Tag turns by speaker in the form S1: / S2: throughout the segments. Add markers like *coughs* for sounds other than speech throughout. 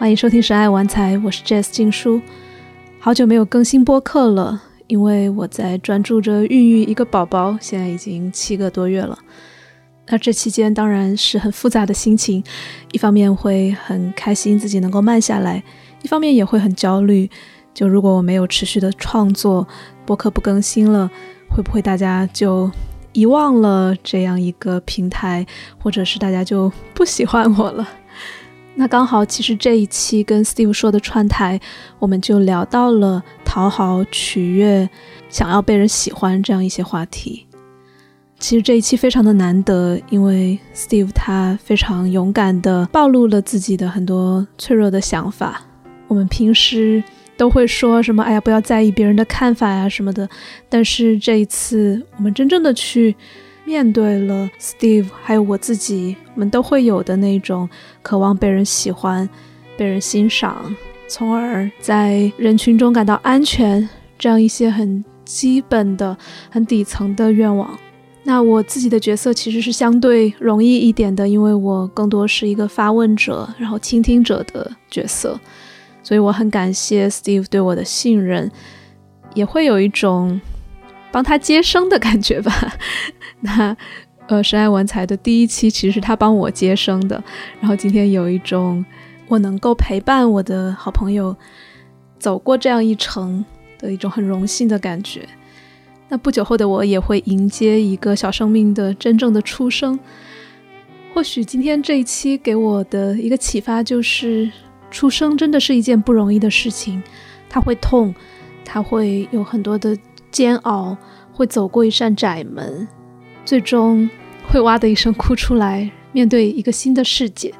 S1: 欢迎收听《神爱玩财》，我是 Jess 静书。好久没有更新播客了，因为我在专注着孕育一个宝宝，现在已经七个多月了。那这期间当然是很复杂的心情，一方面会很开心自己能够慢下来，一方面也会很焦虑。就如果我没有持续的创作，播客不更新了，会不会大家就遗忘了这样一个平台，或者是大家就不喜欢我了？那刚好，其实这一期跟 Steve 说的串台，我们就聊到了讨好、取悦、想要被人喜欢这样一些话题。其实这一期非常的难得，因为 Steve 他非常勇敢的暴露了自己的很多脆弱的想法。我们平时都会说什么“哎呀，不要在意别人的看法呀”什么的，但是这一次，我们真正的去。面对了 Steve，还有我自己，我们都会有的那种渴望被人喜欢、被人欣赏，从而在人群中感到安全，这样一些很基本的、很底层的愿望。那我自己的角色其实是相对容易一点的，因为我更多是一个发问者，然后倾听者的角色，所以我很感谢 Steve 对我的信任，也会有一种。帮他接生的感觉吧。*laughs* 那，呃，深爱文才的第一期其实是他帮我接生的。然后今天有一种我能够陪伴我的好朋友走过这样一程的一种很荣幸的感觉。那不久后的我也会迎接一个小生命的真正的出生。或许今天这一期给我的一个启发就是，出生真的是一件不容易的事情。它会痛，它会有很多的。煎熬会走过一扇窄门，最终会哇的一声哭出来，面对一个新的世界。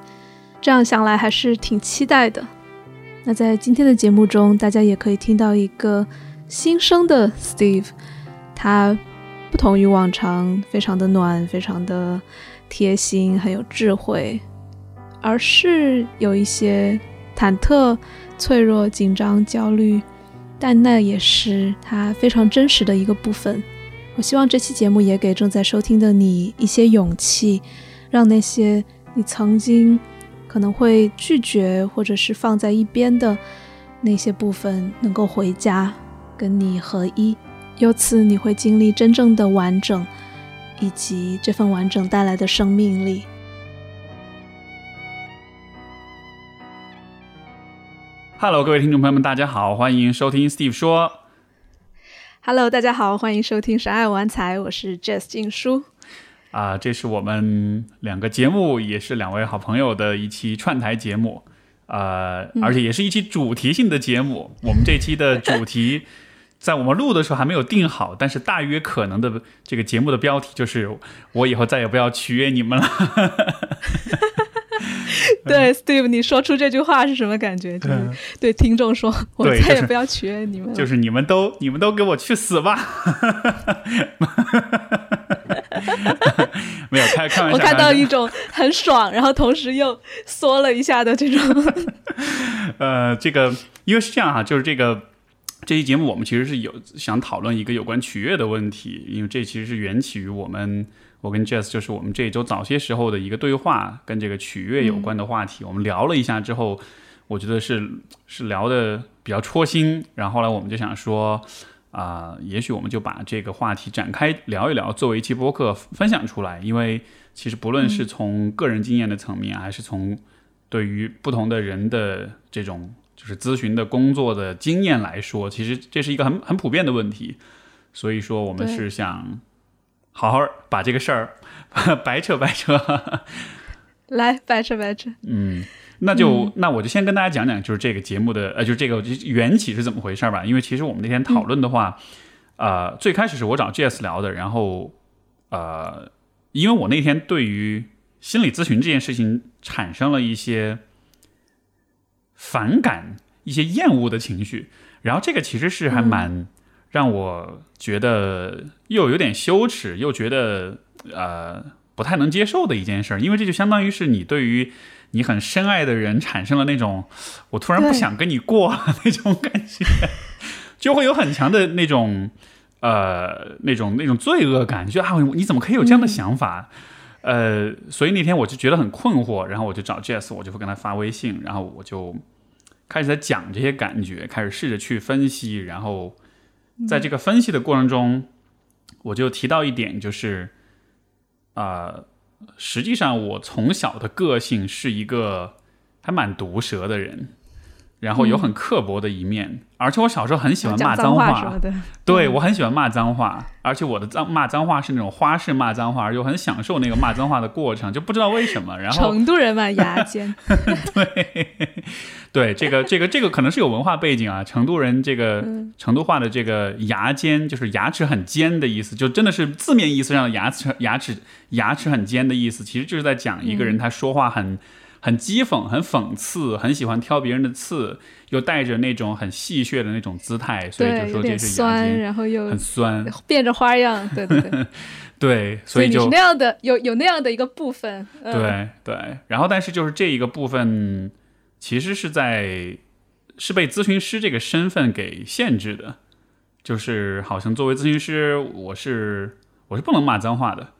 S1: 这样想来还是挺期待的。那在今天的节目中，大家也可以听到一个新生的 Steve，他不同于往常，非常的暖，非常的贴心，很有智慧，而是有一些忐忑、脆弱、紧张、焦虑。但那也是他非常真实的一个部分。我希望这期节目也给正在收听的你一些勇气，让那些你曾经可能会拒绝或者是放在一边的那些部分能够回家，跟你合一。由此你会经历真正的完整，以及这份完整带来的生命力。
S2: Hello，各位听众朋友们，大家好，欢迎收听 Steve 说。
S1: Hello，大家好，欢迎收听《神爱玩财》，我是 Jess 静书。
S2: 啊，这是我们两个节目，也是两位好朋友的一期串台节目，呃，而且也是一期主题性的节目。*laughs* 我们这期的主题，在我们录的时候还没有定好，但是大约可能的这个节目的标题就是“我以后再也不要取悦你们了”。*laughs* *laughs*
S1: 对，Steve，你说出这句话是什么感觉？就是对听众说：“我再也不要取悦你们。”
S2: 就是你们都，你们都给我去死吧！*laughs* 没有开开玩
S1: 笑。我看到一种很爽，然后同时又缩了一下的这种。*laughs*
S2: 呃，这个因为是这样哈，就是这个这期节目我们其实是有想讨论一个有关取悦的问题，因为这其实是缘起于我们。我跟 Jess 就是我们这一周早些时候的一个对话，跟这个取悦有关的话题，我们聊了一下之后，我觉得是是聊的比较戳心。然后后来我们就想说，啊，也许我们就把这个话题展开聊一聊，作为一期播客分享出来。因为其实不论是从个人经验的层面，还是从对于不同的人的这种就是咨询的工作的经验来说，其实这是一个很很普遍的问题。所以说，我们是想。好好把这个事儿 *laughs* 白扯白扯，
S1: 来白扯白扯。
S2: 嗯，那就那我就先跟大家讲讲，就是这个节目的呃，就是这个缘起是怎么回事吧。因为其实我们那天讨论的话，呃，最开始是我找 J.S 聊的，然后呃，因为我那天对于心理咨询这件事情产生了一些反感、一些厌恶的情绪，然后这个其实是还蛮。让我觉得又有点羞耻，又觉得呃不太能接受的一件事，因为这就相当于是你对于你很深爱的人产生了那种我突然不想跟你过了 *laughs* 那种感觉，*laughs* 就会有很强的那种呃那种那种罪恶感，就啊你怎么可以有这样的想法？呃，所以那天我就觉得很困惑，然后我就找 Jess，我就会跟他发微信，然后我就开始在讲这些感觉，开始试着去分析，然后在这个分析的过程中，我就提到一点，就是啊、实际上我从小的个性是一个还蛮毒舌的人，然后有很刻薄的一面，而且我小时候很喜欢骂
S1: 脏
S2: 话对我很喜欢骂脏话，而且我的脏骂脏话是那种花式骂脏话，又很享受那个骂脏话的过程，就不知道为什么。然后
S1: 成都人嘛，牙尖，*laughs*
S2: 对这个这个这个可能是有文化背景啊，成都人这个
S1: 嗯。
S2: 成都话的这个牙尖就是牙齿很尖的意思，就真的是字面意思上的牙齿牙齿牙齿很尖的意思，其实就是在讲一个人他说话很。很讥讽，很讽刺，很喜欢挑别人的刺，又带着那种很戏谑的那种姿态，所以就说这是牙
S1: 酸，然后又
S2: 很酸。
S1: 变着花样，对对对，
S2: 对，*laughs*
S1: 所以
S2: 就是
S1: 那样的，有有那样的一个部分，嗯、
S2: 对对，然后但是就是这一个部分，其实是在是被咨询师这个身份给限制的，就是好像作为咨询师，我是我是不能骂脏话的，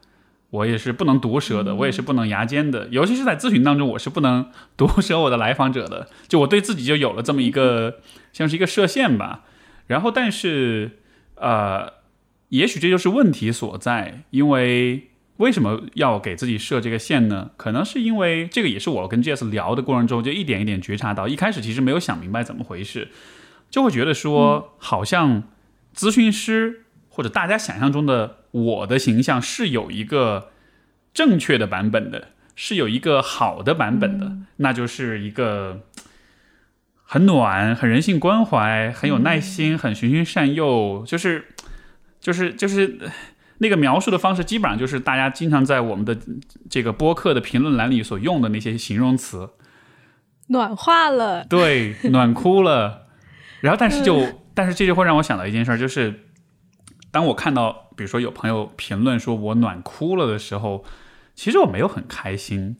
S2: 我也是不能毒舌的，我也是不能牙尖的，尤其是在咨询当中，我是不能毒舌我的来访者的，就我对自己就有了这么一个像是一个设限吧。然后，但是呃，也许这就是问题所在，因为为什么要给自己设这个线呢？可能是因为这个也是我跟 Jess 聊的过程中，就一点一点觉察到，一开始其实没有想明白怎么回事，就会觉得说，好像咨询师或者大家想象中的我的形象是有一个正确的版本的，是有一个好的版本的，那就是一个。很暖，很人性关怀，很有耐心，很循循善诱，就是，就是，就是呃那个描述的方式，基本上就是大家经常在我们的这个播客的评论栏里所用的那些形容词。
S1: 暖化了，
S2: 对，暖哭了。然后，但是就，但是这就会让我想到一件事儿，就是当我看到，比如说有朋友评论说我暖哭了的时候，其实我没有很开心。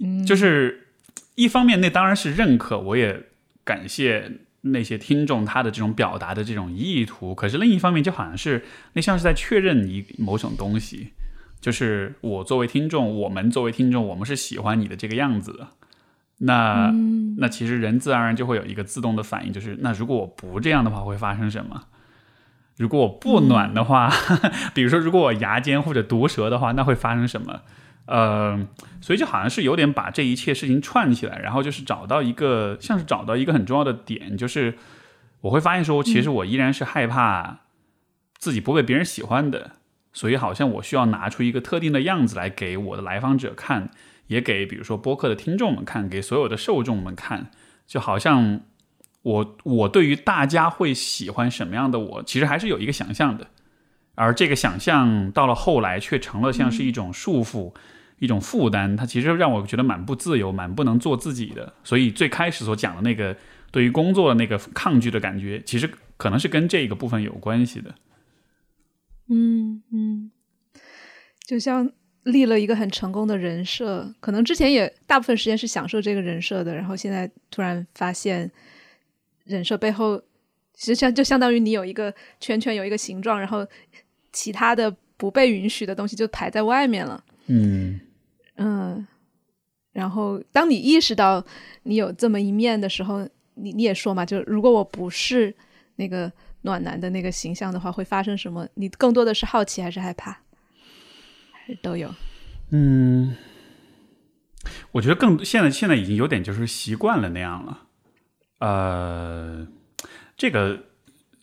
S1: 嗯，
S2: 就是一方面，那当然是认可，我也感谢那些听众他的这种表达的这种意图。可是另一方面，就好像是那像是在确认你某种东西，就是我作为听众，我们作为听众，我们是喜欢你的这个样子的。那、
S1: 嗯
S2: 那其实人自然而然就会有一个自动的反应，就是那如果我不这样的话，会发生什么？如果我不暖的话，*laughs* 比如说如果我牙尖或者毒舌的话，那会发生什么？呃，所以就好像是有点把这一切事情串起来，然后就是找到一个像是找到一个很重要的点，就是我会发现说，其实我依然是害怕自己不被别人喜欢的，所以好像我需要拿出一个特定的样子来给我的来访者看，也给比如说播客的听众们看，给所有的受众们看，就好像我我对于大家会喜欢什么样的我，其实还是有一个想象的，而这个想象到了后来却成了像是一种束缚。一种负担，它其实让我觉得蛮不自由，蛮不能做自己的。所以最开始所讲的那个对于工作的那个抗拒的感觉，其实可能是跟这个部分有关系的。
S1: 嗯嗯，就像立了一个很成功的人设，可能之前也大部分时间是享受这个人设的，然后现在突然发现人设背后，其实像就相当于你有一个圈圈，有一个形状，然后其他的不被允许的东西就排在外面了。
S2: 嗯
S1: 嗯，然后当你意识到你有这么一面的时候，你你也说嘛，就如果我不是那个暖男的那个形象的话，会发生什么？你更多的是好奇还是害怕，还是都有？
S2: 嗯，我觉得更现在现在已经有点就是习惯了那样了。呃，这个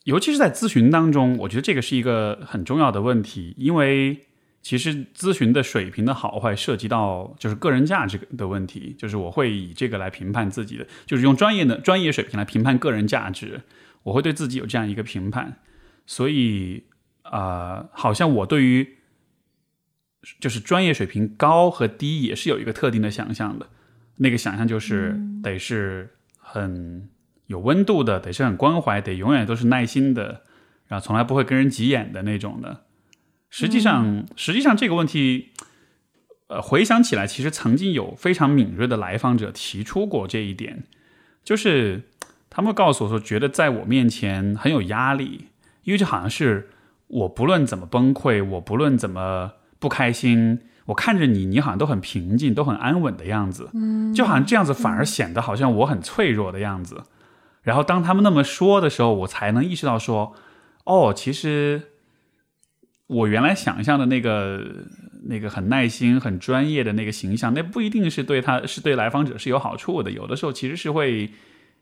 S2: 尤其是在咨询当中，我觉得这个是一个很重要的问题，因为。其实咨询的水平的好坏涉及到就是个人价值的问题，就是我会以这个来评判自己的，就是用专业的专业水平来评判个人价值，我会对自己有这样一个评判，所以啊、呃，好像我对于就是专业水平高和低也是有一个特定的想象的，那个想象就是得是很有温度的，得是很关怀，得永远都是耐心的，然后从来不会跟人急眼的那种的。实际上，实际上这个问题，呃，回想起来，其实曾经有非常敏锐的来访者提出过这一点，就是他们告诉我说，觉得在我面前很有压力，因为就好像是我不论怎么崩溃，我不论怎么不开心，我看着你，你好像都很平静，都很安稳的样子，嗯，就好像这样子反而显得好像我很脆弱的样子。然后当他们那么说的时候，我才能意识到说，哦，其实我原来想象的那个那个很耐心、很专业的那个形象，那不一定是对他是对来访者是有好处的，有的时候其实是会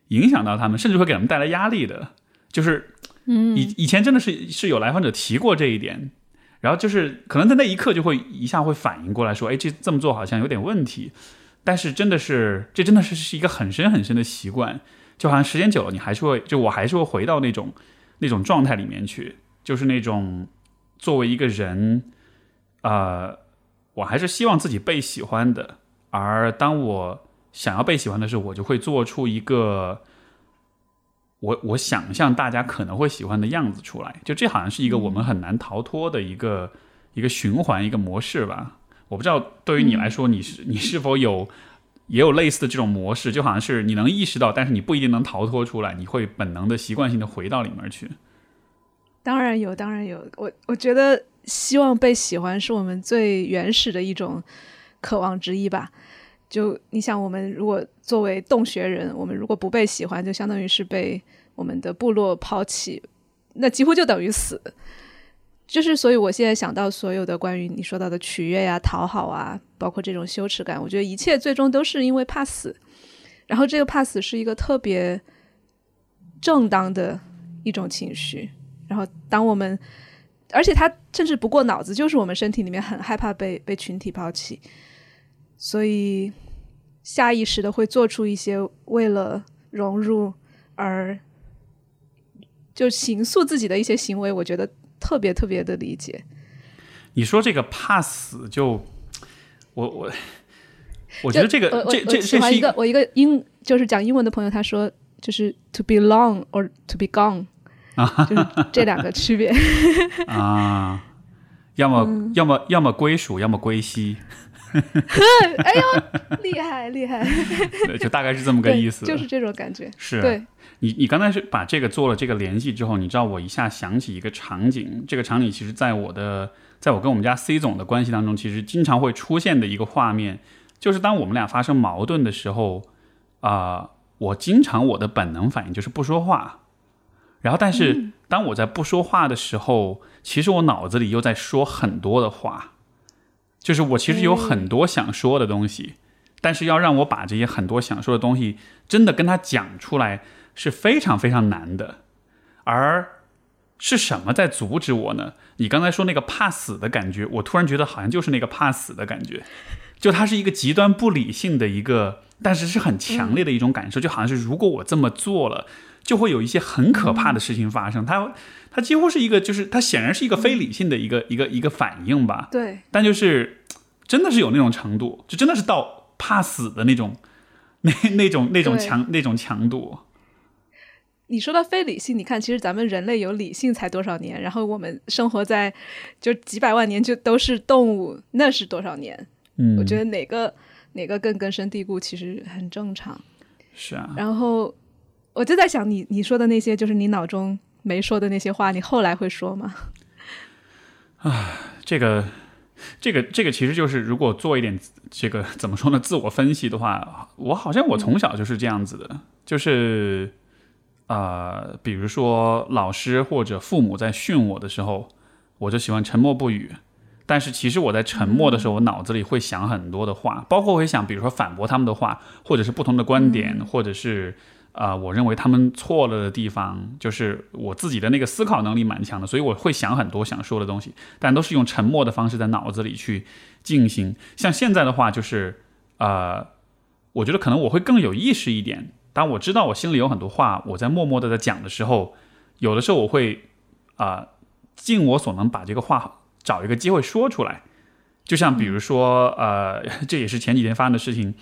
S2: 影响到他们，甚至会给他们带来压力的。就是，
S1: 嗯，
S2: 以以前真的是是有来访者提过这一点。然后就是可能在那一刻就会一下会反应过来，说：“哎，这这么做好像有点问题。”但是真的是，这真的是是一个很深很深的习惯，就好像时间久了，你还是会，就我还是会回到那种那种状态里面去，就是那种作为一个人，呃，我还是希望自己被喜欢的。而当我想要被喜欢的时候，我就会做出一个。我我想象大家可能会喜欢的样子出来，就这好像是一个我们很难逃脱的一个一个循环一个模式吧。我不知道对于你来说，你是你是否有也有类似的这种模式？就好像是你能意识到，但是你不一定能逃脱出来，你会本能的习惯性的回到里面去。
S1: 当然有，当然有。我我觉得希望被喜欢是我们最原始的一种渴望之一吧。就你想，我们如果作为洞穴人，我们如果不被喜欢，就相当于是被我们的部落抛弃，那几乎就等于死。就是，所以我现在想到所有的关于你说到的取悦呀、讨好啊，包括这种羞耻感，我觉得一切最终都是因为怕死。然后这个怕死是一个特别正当的一种情绪。然后当我们，而且他甚至不过脑子，就是我们身体里面很害怕被被群体抛弃，所以。下意识的会做出一些为了融入而就形塑自己的一些行为，我觉得特别特别的理解。
S2: 你说这个怕死，就我我我觉得这个这这这是
S1: 一个我一个英就是讲英文的朋友，他说就是 to belong or to be gone *laughs* 啊，就是这两个区别 *laughs*
S2: 啊，要么要么要么归属，要么归西。*laughs*
S1: 哎呦，厉害厉害！*laughs*
S2: 对就大概是这么个意思，
S1: 就是这种感觉。
S2: 是，
S1: 对
S2: 你你刚才是把这个做了这个联系之后，你知道我一下想起一个场景，这个场景其实在我的，在我跟我们家 C 总的关系当中，其实经常会出现的一个画面，就是当我们俩发生矛盾的时候，啊，我经常我的本能反应就是不说话，然后但是当我在不说话的时候，其实我脑子里又在说很多的话。就是我其实有很多想说的东西，但是要让我把这些很多想说的东西真的跟他讲出来是非常非常难的。而是什么在阻止我呢？你刚才说那个怕死的感觉，我突然觉得好像就是那个怕死的感觉，就它是一个极端不理性的一个，但是是很强烈的一种感受，就好像是如果我这么做了，就会有一些很可怕的事情发生。它。它几乎是一个，就是它显然是一个非理性的一个一个一个反应吧。
S1: 对。
S2: 但就是真的是有那种程度，就真的是到怕死的那种，那 *laughs* 那种那种强那种强度。
S1: 你说到非理性，你看，其实咱们人类有理性才多少年，然后我们生活在就几百万年就都是动物，那是多少年？
S2: 嗯。
S1: 我觉得哪个哪个更根深蒂固，其实很正常。
S2: 是啊。
S1: 然后我就在想，你你说的那些，就是你脑中。没说的那些话，你后来会说吗？*sighs*
S2: 啊，这个，这个，这个其实就是，如果做一点这个怎么说呢？自我分析的话，我好像我从小就是这样子的，就是啊，比如说老师或者父母在训我的时候，我就喜欢沉默不语。但是其实我在沉默的时候，我脑子里会想很多的话，包括会想，比如说反驳他们的话，或者是不同的观点，或者是。啊，我认为他们错了的地方，就是我自己的那个思考能力蛮强的，所以我会想很多想说的东西，但都是用沉默的方式在脑子里去进行。像现在的话，就是呃，我觉得可能我会更有意识一点。当我知道我心里有很多话，我在默默的在讲的时候，有的时候我会啊，尽我所能把这个话找一个机会说出来。就像比如说，呃，*laughs* 这也是前几天发生的事情。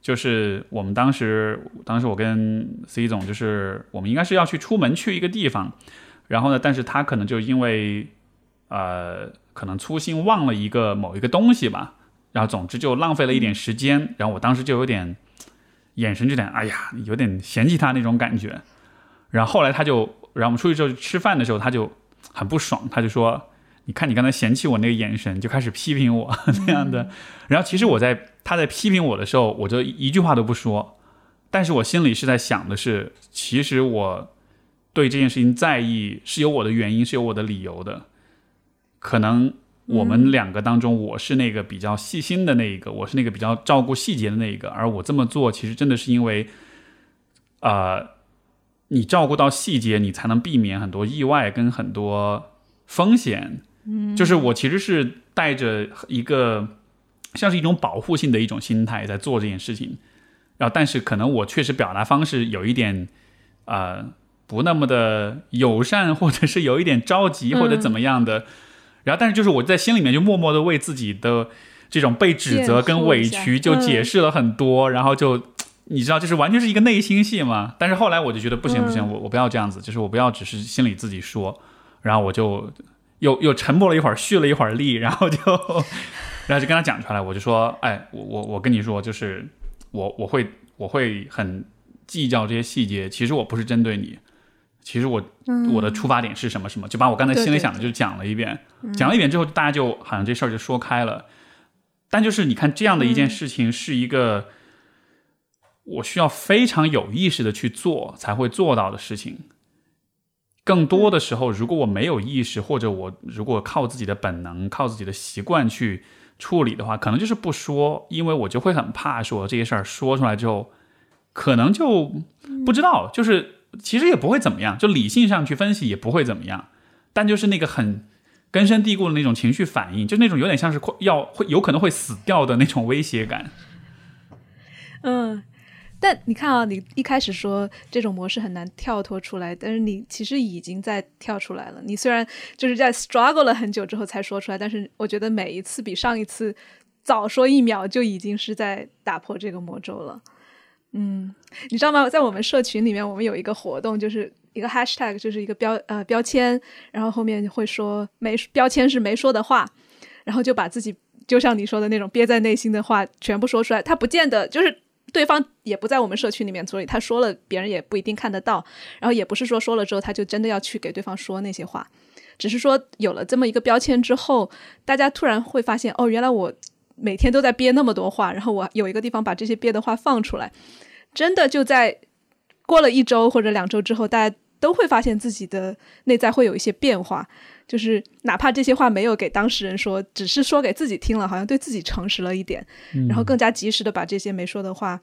S2: 就是我们当时，当时我跟 C 总，就是我们应该是要去出门去一个地方，然后呢，但是他可能就因为，呃，可能粗心忘了一个某一个东西吧，然后总之就浪费了一点时间，然后我当时就有点眼神就点，哎呀，有点嫌弃他那种感觉，然后后来他就，然后我们出去之后吃饭的时候，他就很不爽，他就说。你看你刚才嫌弃我那个眼神，就开始批评我 *laughs* 那样的。然后其实我在他在批评我的时候，我就一句话都不说，但是我心里是在想的是，其实我对这件事情在意是有我的原因，是有我的理由的。可能我们两个当中，我是那个比较细心的那一个，我是那个比较照顾细节的那一个，而我这么做，其实真的是因为，呃，你照顾到细节，你才能避免很多意外跟很多风险。嗯，就是我其实是带着一个像是一种保护性的一种心态在做这件事情，然后但是可能我确实表达方式有一点，呃，不那么的友善，或者是有一点着急或者怎么样的。然后但是就是我在心里面就默默的为自己的这种被指责跟委屈就解释了很多，然后就你知道，就是完全是一个内心戏嘛。但是后来我就觉得不行不行，我我不要这样子，就是我不要只是心里自己说，然后我就。又又沉默了一会儿，蓄了一会儿力，然后就，然后就跟他讲出来。我就说，哎，我我我跟你说，就是我我会我会很计较这些细节。其实我不是针对你，其实我我的出发点是什么什么，就把我刚才心里想的就讲了一遍。讲了一遍之后，大家就好像这事儿就说开了。但就是你看，这样的一件事情是一个我需要非常有意识的去做才会做到的事情。更多的时候，如果我没有意识，或者我如果靠自己的本能、靠自己的习惯去处理的话，可能就是不说，因为我就会很怕说这些事儿说出来之后，可能就不知道，就是其实也不会怎么样，就理性上去分析也不会怎么样，但就是那个很根深蒂固的那种情绪反应，就那种有点像是要会有可能会死掉的那种威胁感，
S1: 嗯。但你看啊，你一开始说这种模式很难跳脱出来，但是你其实已经在跳出来了。你虽然就是在 struggle 了很久之后才说出来，但是我觉得每一次比上一次早说一秒，就已经是在打破这个魔咒了。嗯，你知道吗？在我们社群里面，我们有一个活动，就是一个 hashtag，就是一个标呃标签，然后后面会说没标签是没说的话，然后就把自己就像你说的那种憋在内心的话全部说出来。他不见得就是。对方也不在我们社区里面，所以他说了，别人也不一定看得到。然后也不是说说了之后，他就真的要去给对方说那些话，只是说有了这么一个标签之后，大家突然会发现，哦，原来我每天都在憋那么多话，然后我有一个地方把这些憋的话放出来，真的就在过了一周或者两周之后，大家都会发现自己的内在会有一些变化。就是哪怕这些话没有给当事人说，只是说给自己听了，好像对自己诚实了一点，然后更加及时的把这些没说的话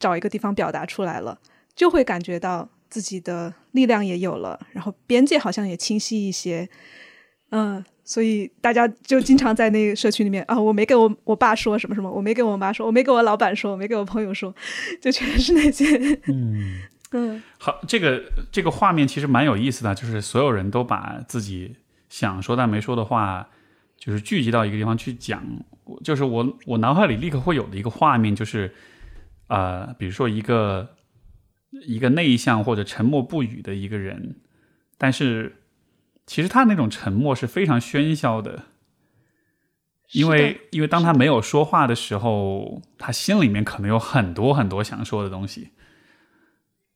S1: 找一个地方表达出来了，就会感觉到自己的力量也有了，然后边界好像也清晰一些。嗯，所以大家就经常在那个社区里面啊，我没跟我我爸说什么什么，我没跟我妈说，我没跟我老板说，我没跟我朋友说，*laughs* 就全是那些。嗯 *laughs*
S2: 嗯，好，这个这个画面其实蛮有意思的，就是所有人都把自己。想说但没说的话，就是聚集到一个地方去讲。就是我我脑海里立刻会有的一个画面，就是呃，比如说一个一个内向或者沉默不语的一个人，但是其实他那种沉默是非常喧嚣的，因为因为当他没有说话的时候，他心里面可能有很多很多想说的东西，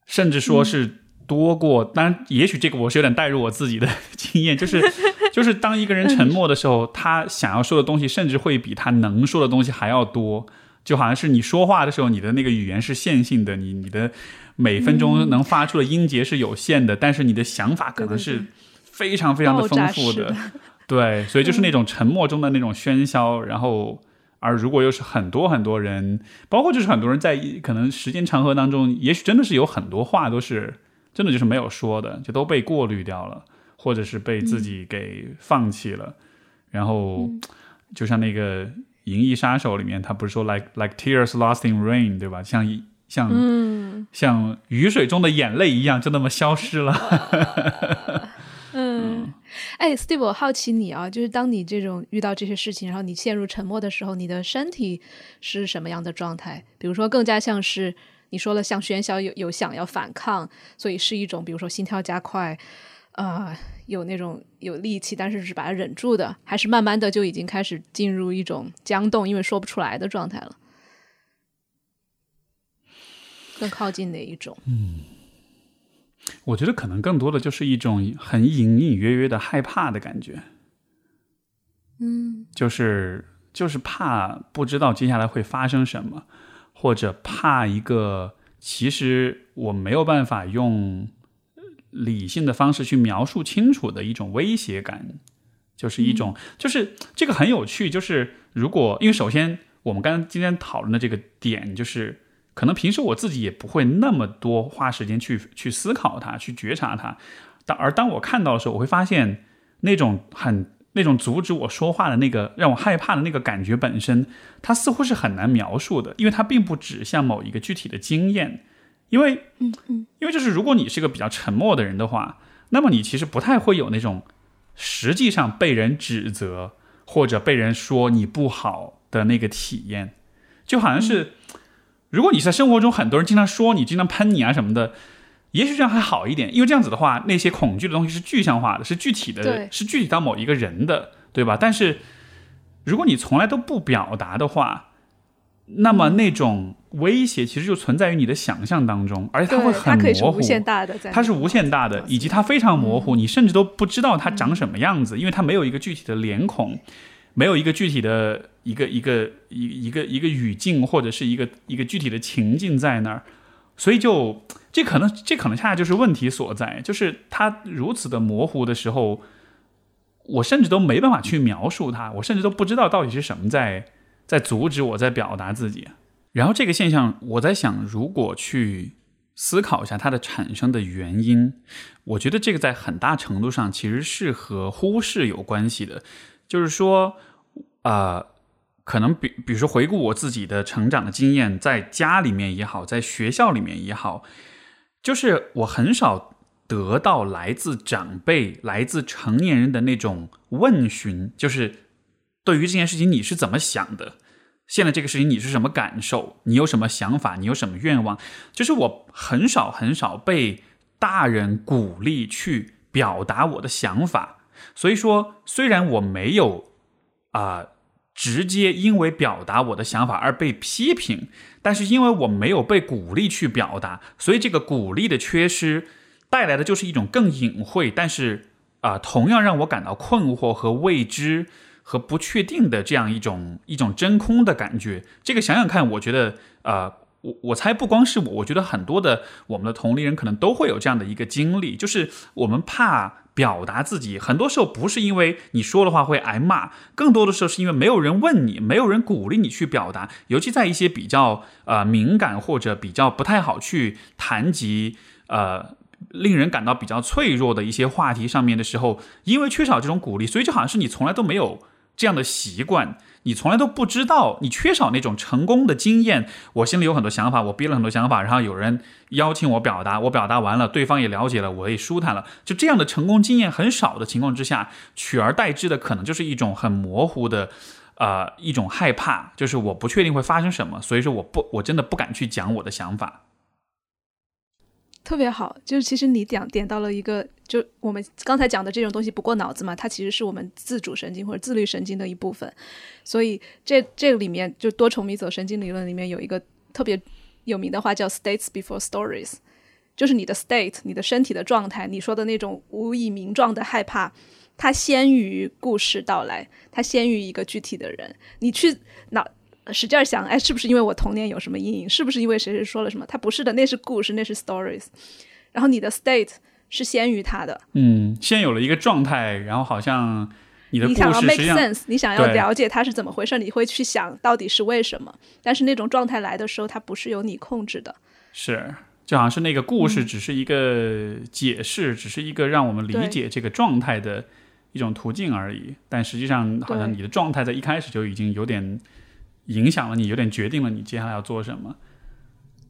S2: 甚至说是。多过，当然，也许这个我是有点带入我自己的经验，就是 *laughs* 就是当一个人沉默的时候，他想要说的东西，甚至会比他能说的东西还要多。就好像是你说话的时候，你的那个语言是线性的，你你的每分钟能发出的音节是有限的，但是你的想法可能是非常非常的丰富的。对，所以就是那种沉默中的那种喧嚣，然后而如果又是很多很多人，包括就是很多人在可能时间长河当中，也许真的是有很多话都是。真的就是没有说的，就都被过滤掉了，或者是被自己给放弃了。然后，就像那个《银翼杀手》里面，他不是说 “like like tears lost in rain”，对吧？像像像雨水中的眼泪一样，就那么消失了。*laughs*
S1: 嗯，哎，Steve，我好奇你啊，就是当你这种遇到这些事情，然后你陷入沉默的时候，你的身体是什么样的状态？比如说，更加像是。你说了像喧嚣有有想要反抗，所以是一种比如说心跳加快，呃，有那种有力气，但是是把它忍住的，还是慢慢的就已经开始进入一种僵冻，因为说不出来的状态了，更靠近哪一种？
S2: 嗯，我觉得可能更多的就是一种很隐隐约约的害怕的感觉，
S1: 嗯，
S2: 就是就是怕不知道接下来会发生什么，或者怕一个其实我没有办法用理性的方式去描述清楚的一种威胁感，就是一种，就是这个很有趣，就是如果因为首先我们刚刚今天讨论的这个点，就是可能平时我自己也不会那么多花时间去去思考它，去觉察它，当而当我看到的时候，我会发现那种很那种阻止我说话的那个让我害怕的那个感觉本身，它似乎是很难描述的，因为它并不指向某一个具体的经验。因为，
S1: 嗯嗯，
S2: 因为就是如果你是个比较沉默的人的话，那么你其实不太会有那种实际上被人指责或者被人说你不好的那个体验，就好像是，如果你在生活中很多人经常说你、经常喷你啊什么的，也许这样还好一点，因为这样子的话，那些恐惧的东西是具象化的，是具体的，是具体到某一个人的，对吧？但是如果你从来都不表达的话，那么那种威胁其实就存在于你的想象当中，而且它会很模糊
S1: 可以是无，限大的，
S2: 它是无限大的，以及它非常模
S1: 嗯。
S2: 糊，你甚至都不知道它长什么样子，因为它没有一个具体的脸孔，没有一个具体的一个一个一一个一个语境或者是一个一个具体的情境在那儿，所以就这可能这可能恰恰就是问题所在，就是它如此的模糊的时候，我甚至都没办法去描述它，我甚至都不知道到底是什么在在阻止我在表达自己。然后这个现象，我在想，如果去思考一下它的产生的原因，我觉得这个在很大程度上其实是和忽视有关系的。就是说，呃，可能比比如说回顾我自己的成长的经验，在家里面也好，在学校里面也好，就是我很少得到来自长辈、来自成年人的那种问询，就是对于这件事情你是怎么想的？现在这个事情你是什么感受？你有什么想法？你有什么愿望？就是我很少很少被大人鼓励去表达我的想法，所以说虽然我没有啊、直接因为表达我的想法而被批评，但是因为我没有被鼓励去表达，所以这个鼓励的缺失带来的就是一种更隐晦，但是啊、同样让我感到困惑和未知。和不确定的这样一种一种真空的感觉，这个想想看，我觉得，呃，我我猜不光是我，我觉得很多的我们的同龄人可能都会有这样的一个经历，就是我们怕表达自己，很多时候不是因为你说的话会挨骂，更多的时候是因为没有人问你，没有人鼓励你去表达，尤其在一些比较呃敏感或者比较不太好去谈及呃。令人感到比较脆弱的一些话题上面的时候，因为缺少这种鼓励，所以就好像是你从来都没有这样的习惯，你从来都不知道，你缺少那种成功的经验。我心里有很多想法，我憋了很多想法，然后有人邀请我表达，我表达完了，对方也了解了，我也舒坦了。就这样的成功经验很少的情况之下，取而代之的可能就是一种很模糊的。呃，一种害怕，就是我不确定会发生什么，所以说我不，我真的不敢去讲我的想法。
S1: 特别好，就是其实你点点到了一个，就我们刚才讲的这种东西不过脑子嘛，它其实是我们自主神经或者自律神经的一部分，所以这这个里面就多重迷走神经理论里面有一个特别有名的话叫 states before stories，就是你的 state，你的身体的状态，你说的那种无以名状的害怕，它先于故事到来，它先于一个具体的人，你去脑。使劲儿想，哎，是不是因为我童年有什么阴影？是不是因为谁谁说了什么？它不是的，那是故事，那是 stories。然后你的 state 是先于它的，
S2: 嗯，先有了一个状态，然后好像你的故
S1: 你想要 make sense，你想要了解它是怎么回事，你会去想到底是为什么。但是那种状态来的时候，它不是由你控制的。
S2: 是，就好像是那个故
S1: 嗯
S2: 事只是一个解释，只是一个让我们理解这个状态的一种途径而已。但实际上，好像你的状态在一开始就已经有点影响了你，有点决定了你接下来要做什么。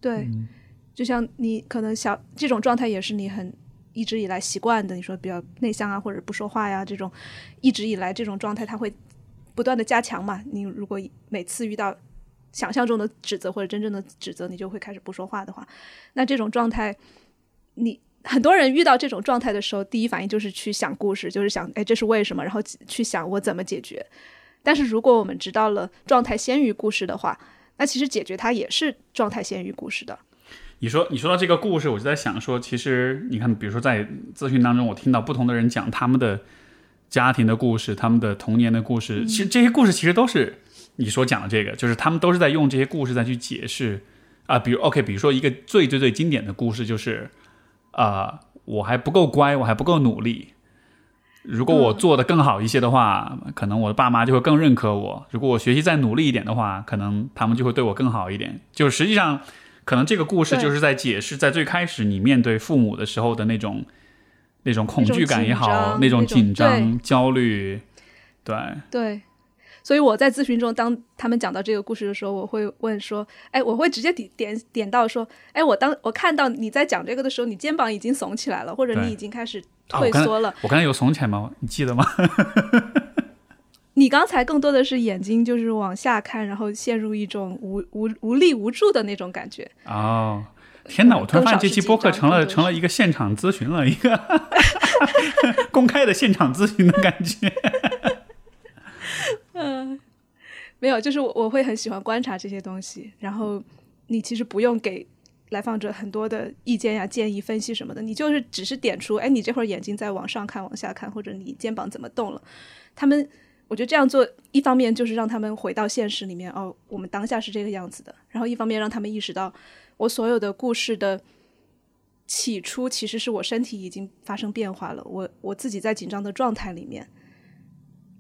S1: 对，就像你可能小这种状态也是你很一直以来习惯的。你说比较内向啊，或者不说话呀，这种一直以来这种状态，它会不断的加强嘛。你如果每次遇到想象中的指责或者真正的指责，你就会开始不说话的话，那这种状态，你很多人遇到这种状态的时候，第一反应就是去想故事，就是想，哎，这是为什么？然后去想我怎么解决。但是如果我们知道了状态先于故事的话，那其实解决它也是状态先于故事的。
S2: 你说你说到这个故事，我就在想说，其实你看，比如说在咨询当中，我听到不同的人讲他们的家庭的故事，他们的童年的故事，其实这些故事其实都是你所讲的这个，就是他们都是在用这些故事再去解释啊，比如 OK，比如说一个最最最经典的故事就是啊，我还不够乖，我还不够努力。如果我做的更好一些的话，可能我的爸妈就会更认可我。如果我学习再努力一点的话，可能他们就会对我更好一点。就实际上，可能这个故事就是在解释，在最开始你面对父母的时候的那种那种恐惧感也好，那种紧张、焦虑，对
S1: 对。所以我在咨询中，当他们讲到这个故事的时候，我会问说：“哎，我会直接点点点到说，哎，我当我看到你在讲这个的时候，你肩膀已经耸起来了，或者你已经开始。”退缩了，
S2: 我刚才有耸起来吗？你记得吗？*laughs* *laughs*
S1: 你刚才更多的是眼睛就是往下看，然后陷入一种无无无力无助的那种感觉。
S2: 哦，天哪！我突然发现这期播客成了成了一个现场咨询了，一个 *laughs* 公开的现场咨询的感觉。
S1: 嗯，*laughs* 没有，就是我我会很喜欢观察这些东西，然后你其实不用给。来访者很多的意见呀、建议、分析什么的，你就是只是点出，哎，你这会儿眼睛在往上看、往下看，或者你肩膀怎么动了？他们，我觉得这样做，一方面就是让他们回到现实里面，哦，我们当下是这个样子的；然后一方面让他们意识到，我所有的故事的起初其实是我身体已经发生变化了，我我自己在紧张的状态里面，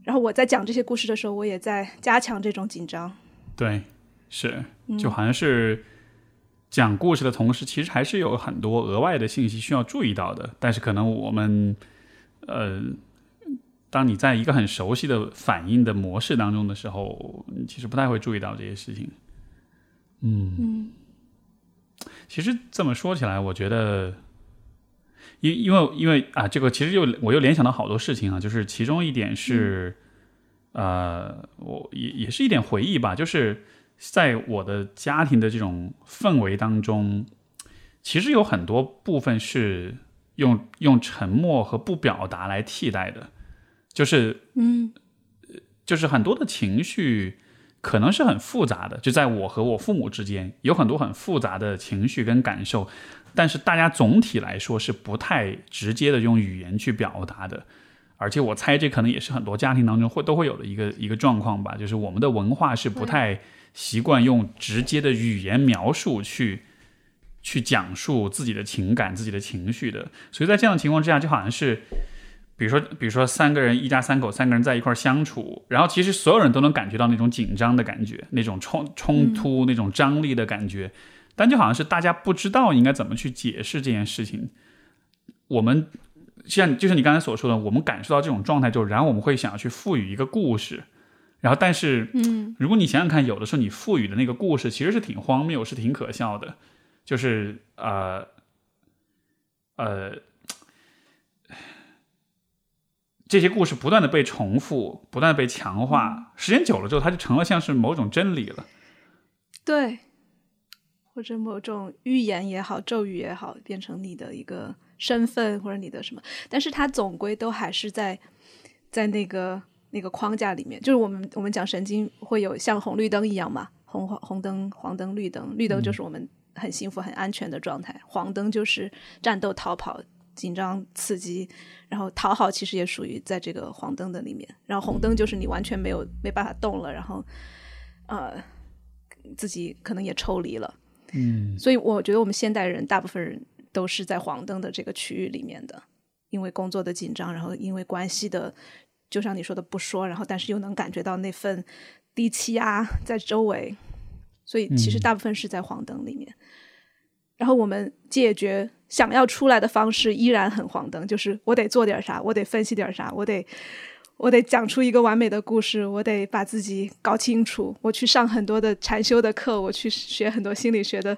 S1: 然后我在讲这些故事的时候，我也在加强这种紧张。
S2: 对，是，就好像是。讲故事的同时，其实还是有很多额外的信息需要注意到的。但是可能我们，呃，当你在一个很熟悉的反应的模式当中的时候，其实不太会注意到这些事情。嗯嗯，其实这么说起来，我觉得，因因为因为啊，这个其实又我又联想到好多事情啊，就是其中一点是，呃，我也也是一点回忆吧，就是。在我的家庭的这种氛围当中，其实有很多部分是用用沉默和不表达来替代的，就是
S1: 嗯，
S2: 就是很多的情绪可能是很复杂的，就在我和我父母之间有很多很复杂的情绪跟感受，但是大家总体来说是不太直接的用语言去表达的，而且我猜这可能也是很多家庭当中会都会有的一个一个状况吧，就是我们的文化是不太。习惯用直接的语言描述去去讲述自己的情感、自己的情绪的，所以在这样的情况之下，就好像是，比如说，比如说三个人，一家三口，三个人在一块相处，然后其实所有人都能感觉到那种紧张的感觉，那种冲冲突、那种张力的感觉，但就好像是大家不知道应该怎么去解释这件事情。我们像就像你刚才所说的，我们感受到这种状态之后，然后我们会想要去赋予一个故事。然后，但是，
S1: 嗯，
S2: 如果你想想看，有的时候你赋予的那个故事其实是挺荒谬，是挺可笑的，就是呃，呃，这些故事不断的被重复，不断被强化，时间久了之后，它就成了像是某种真理了。
S1: 对，或者某种预言也好，咒语也好，变成你的一个身份或者你的什么，但是它总归都还是在在那个。那个框架里面，就是我们我们讲神经会有像红绿灯一样嘛，红黄红灯、黄灯、绿灯，绿灯就是我们很幸福、很安全的状态，黄灯就是战斗、逃跑、紧张、刺激，然后讨好其实也属于在这个黄灯的里面，然后红灯就是你完全没有没办法动了，然后呃自己可能也抽离了，
S2: 嗯，
S1: 所以我觉得我们现代人大部分人都是在黄灯的这个区域里面的，因为工作的紧张，然后因为关系的。就像你说的不说，然后但是又能感觉到那份低气压在周围，所以其实大部分是在黄灯里面。然后我们解决想要出来的方式依然很黄灯，就是我得做点啥，我得分析点啥，我得我得讲出一个完美的故事，我得把自己搞清楚，我去上很多的禅修的课，我去学很多心理学的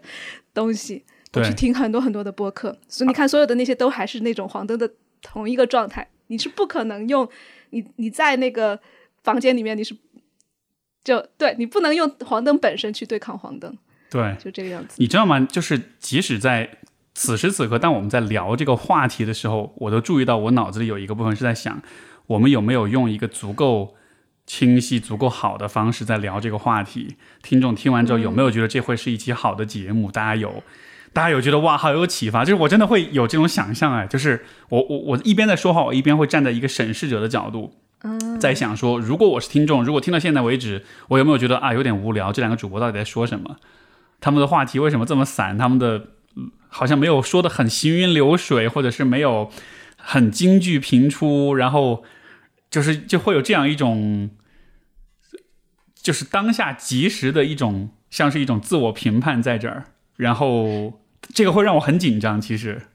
S1: 东西，我去听很多很多的播客。所以你看，所有的那些都还是那种黄灯的同一个状态，你是不可能用。你你在那个房间里面，你是就对你不能用黄灯本身去对抗黄灯，
S2: 对，
S1: 就这个样子。
S2: 你知道吗？就是即使在此时此刻，当我们在聊这个话题的时候，我都注意到我脑子里有一个部分是在想，我们有没有用一个足够清晰、足够好的方式在聊这个话题？听众听完之后有没有觉得这会是一期好的节目？大家有大家有觉得哇，好有启发？就是我真的会有这种想象哎，就是我我我一边在说话，我一边会站在一个审视者的角度，在想说，如果我是听众，如果听到现在为止，我有没有觉得啊有点无聊？这两个主播到底在说什么？他们的话题为什么这么散？他们的好像没有说的很行云流水，或者是没有很金句频出，然后就是就会有这样一种，就是当下及时的一种，像是一种自我评判在这儿，然后这个会让我很紧张。其实，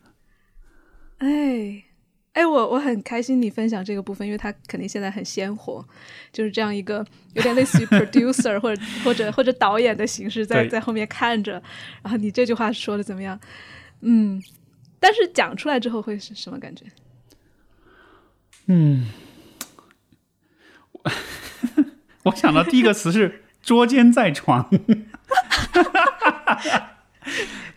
S1: 哎哎，我我很开心你分享这个部分，因为它肯定现在很鲜活，就是这样一个有点类似于 producer 或者或者或者导演的形式在在后面看着，然后你这句话说的怎么样？嗯，但是讲出来之后会是什么感觉？*laughs*
S2: 我想到第一个词是捉奸在床。*laughs*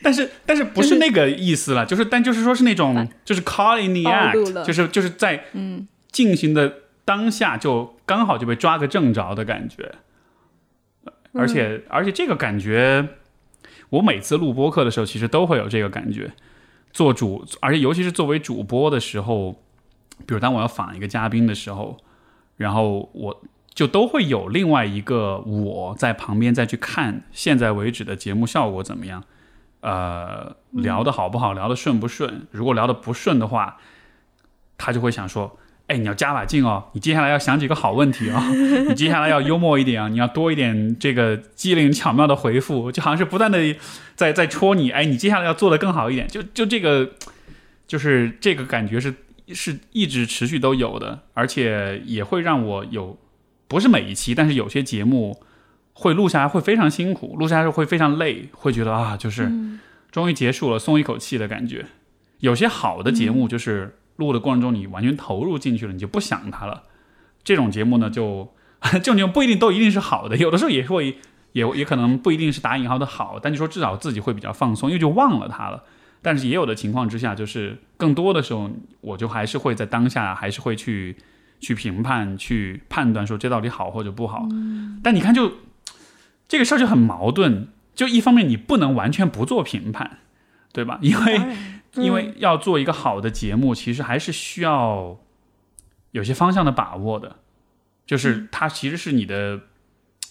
S2: 但是，但是不是那个意思了，就是，但就是说是那种，就是 call in the act，就是就是在
S1: 嗯。
S2: 进行的当下就刚好就被抓个正着的感觉，而且而且这个感觉，我每次录播客的时候其实都会有这个感觉。做主，而且尤其是作为主播的时候，比如当我要访一个嘉宾的时候，然后我就都会有另外一个我在旁边再去看现在为止的节目效果怎么样，呃，聊的好不好，聊的顺不顺。如果聊的不顺的话，他就会想说。哎，你要加把劲哦！你接下来要想几个好问题哦，*laughs* 你接下来要幽默一点啊，你要多一点这个机灵巧妙的回复，就好像是不断的在在戳你。哎，你接下来要做的更好一点，就就这个，就是这个感觉是是一直持续都有的，而且也会让我有，不是每一期，但是有些节目会录下来会非常辛苦，录下来会非常累，会觉得啊，就是终于结束了，松一口气的感觉。有些好的节目就是。录的过程中，你完全投入进去了，你就不想它了。这种节目呢，*laughs* 就这种节目不一定都一定是好的，有的时候也会也也可能不一定是打引号的好，但就说至少自己会比较放松，因为就忘了它了。但是也有的情况之下，就是更多的时候，我就还是会在当下，还是会去去评判、去判断说这到底好或者不好。但你看就，就这个事儿就很矛盾，就一方面你不能完全不做评判，对吧？*laughs* 因为因为要做一个好的节目，其实还是需要有些方向的把握的，就是它其实是你的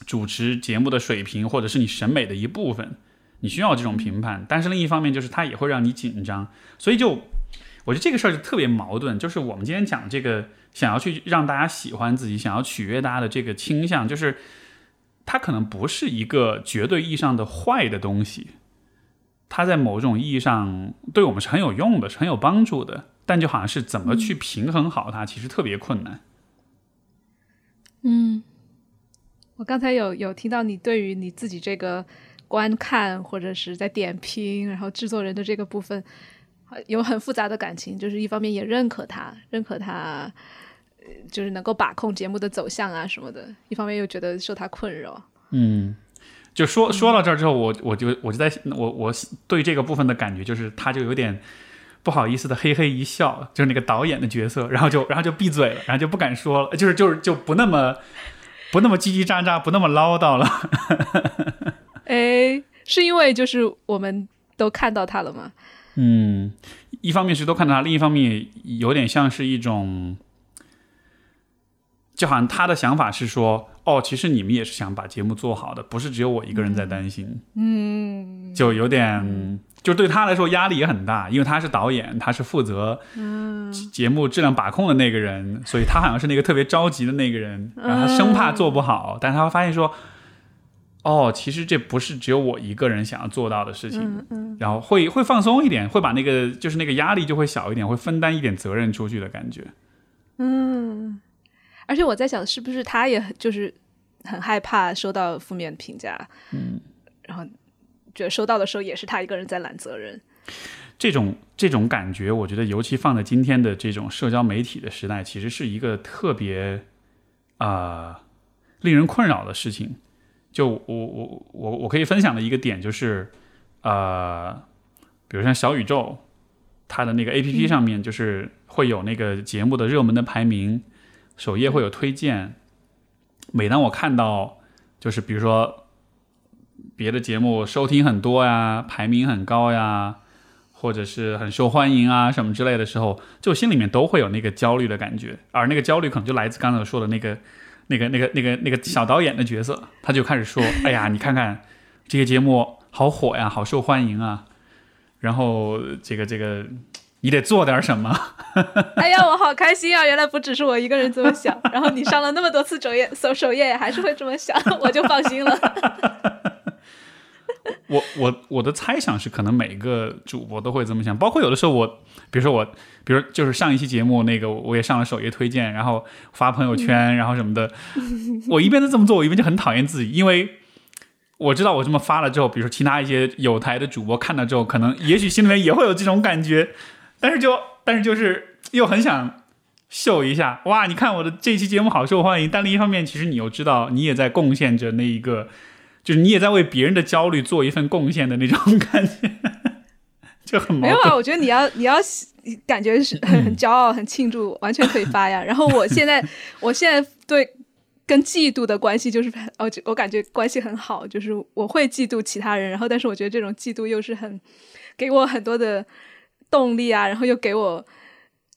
S2: 主持节目的水平，或者是你审美的一部分，你需要这种评判。但是另一方面，就是它也会让你紧张，所以就我觉得这个事儿就特别矛盾。就是我们今天讲这个，想要去让大家喜欢自己，想要取悦大家的这个倾向，就是它可能不是一个绝对意义上的坏的东西。它在某种意义上对我们是很有用的，是很有帮助的，但就好像是怎么去平衡好它，其实特别困难。
S1: 嗯，我刚才有有听到你对于你自己这个观看或者是在点评，然后制作人的这个部分，有很复杂的感情，就是一方面也认可他，认可他，就是能够把控节目的走向啊什么的，一方面又觉得受他困扰。
S2: 嗯。就说说到这儿之后，我我就我就在我我对这个部分的感觉就是，他就有点不好意思的嘿嘿一笑，就是那个导演的角色，然后就 *laughs* 然后就闭嘴了，然后就不敢说了，就是就是就不那么不那么叽叽喳喳，不那么唠叨了。
S1: 哎，是因为就是我们都看到他了吗？
S2: 嗯，一方面是都看到他，另一方面有点像是一种。就好像他的想法是说，哦，其实你们也是想把节目做好的，不是只有我一个人在担心。
S1: 嗯，
S2: 就有点，就对他来说压力也很大，因为他是导演，他是负责节目质量把控的那个人，所以他好像是那个特别着急的那个人，然后他生怕做不好，但他会发现说，哦，其实这不是只有我一个人想要做到的事情，嗯然后会会放松一点，会把那个就是那个压力就会小一点，会分担一点责任出去的感觉。
S1: 嗯。而且我在想，是不是他也就是很害怕收到负面评价，
S2: 嗯，
S1: 然后觉得收到的时候也是他一个人在揽责任。
S2: 这种这种感觉，我觉得尤其放在今天的这种社交媒体的时代，其实是一个特别啊、呃、令人困扰的事情。就我我我我可以分享的一个点就是，呃，比如像小宇宙，它的那个 A P P 上面就是会有那个节目的热门的排名。首页会有推荐，每当我看到，就是比如说别的节目收听很多呀，排名很高呀，或者是很受欢迎啊什么之类的时候，就心里面都会有那个焦虑的感觉，而那个焦虑可能就来自刚才说的那个、那个、那个、那个、那个小导演的角色，他就开始说：“哎呀，你看看这些节目好火呀，好受欢迎啊，然后这个这个。”你得做点什么。
S1: 哎呀，我好开心啊！原来不只是我一个人这么想，然后你上了那么多次首页，首首页还是会这么想，我就放心了。*laughs*
S2: 我我我的猜想是，可能每个主播都会这么想，包括有的时候我，比如说我，比如就是上一期节目那个，我也上了首页推荐，然后发朋友圈，然后什么的，我一边在这么做，我一边就很讨厌自己，因为。我知道我这么发了之后，比如说其他一些有台的主播看到之后，可能也许心里面也会有这种感觉，但是就但是就是又很想秀一下，哇，你看我的这期节目好受欢迎。但另一方面，其实你又知道，你也在贡献着那一个，就是你也在为别人的焦虑做一份贡献的那种感觉，*laughs* 就很
S1: 没有啊。我觉得你要你要感觉是很很骄傲、很庆祝，完全可以发呀。*laughs* 然后我现在我现在对。跟嫉妒的关系就是，哦，我感觉关系很好，就是我会嫉妒其他人，然后但是我觉得这种嫉妒又是很给我很多的动力啊，然后又给我，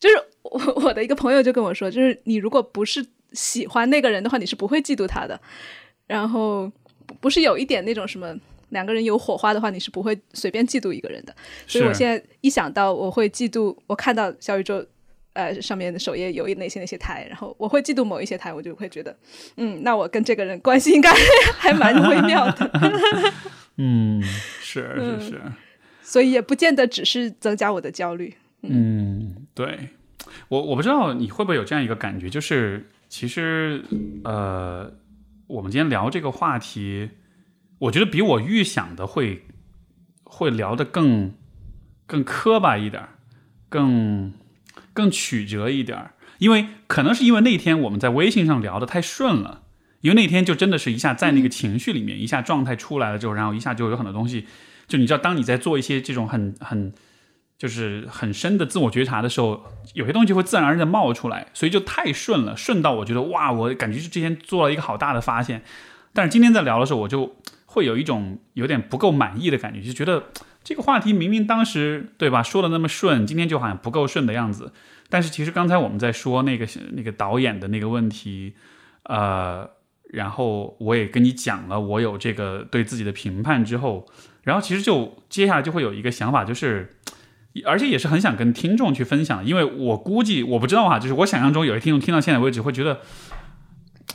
S1: 就是我 *laughs* 我的一个朋友就跟我说，就是你如果不是喜欢那个人的话，你是不会嫉妒他的，然后不是有一点那种什么两个人有火花的话，你是不会随便嫉妒一个人的，所以我现在一想到我会嫉妒，我看到小宇宙。呃，上面的首页有哪些哪些台，然后我会嫉妒某一些台，我就会觉得，嗯，那我跟这个人关系应该还蛮微妙的。*laughs*
S2: 嗯，*laughs* 是是是，
S1: 所以也不见得只是增加我的焦虑。
S2: 嗯，对。我我不知道你会不会有这样一个感觉，就是其实呃，我们今天聊这个话题，我觉得比我预想的会会聊得更更磕巴一点，更。更曲折一点，因为可能是因为那天我们在微信上聊的太顺了，因为那天就真的是一下在那个情绪里面，一下状态出来了之后，然后一下就有很多东西，就你知道，当你在做一些这种很很就是很深的自我觉察的时候，有些东西就会自然而然的冒出来，所以就太顺了，顺到我觉得哇，我感觉是之前做了一个好大的发现，但是今天在聊的时候，我就会有一种有点不够满意的感觉，就觉得。这个话题明明当时对吧说的那么顺，今天就好像不够顺的样子。但是其实刚才我们在说那个那个导演的那个问题，呃，然后我也跟你讲了我有这个对自己的评判之后，然后其实就接下来就会有一个想法，就是而且也是很想跟听众去分享，因为我估计我不知道哈，就是我想象中有些听众听到现在为止会觉得，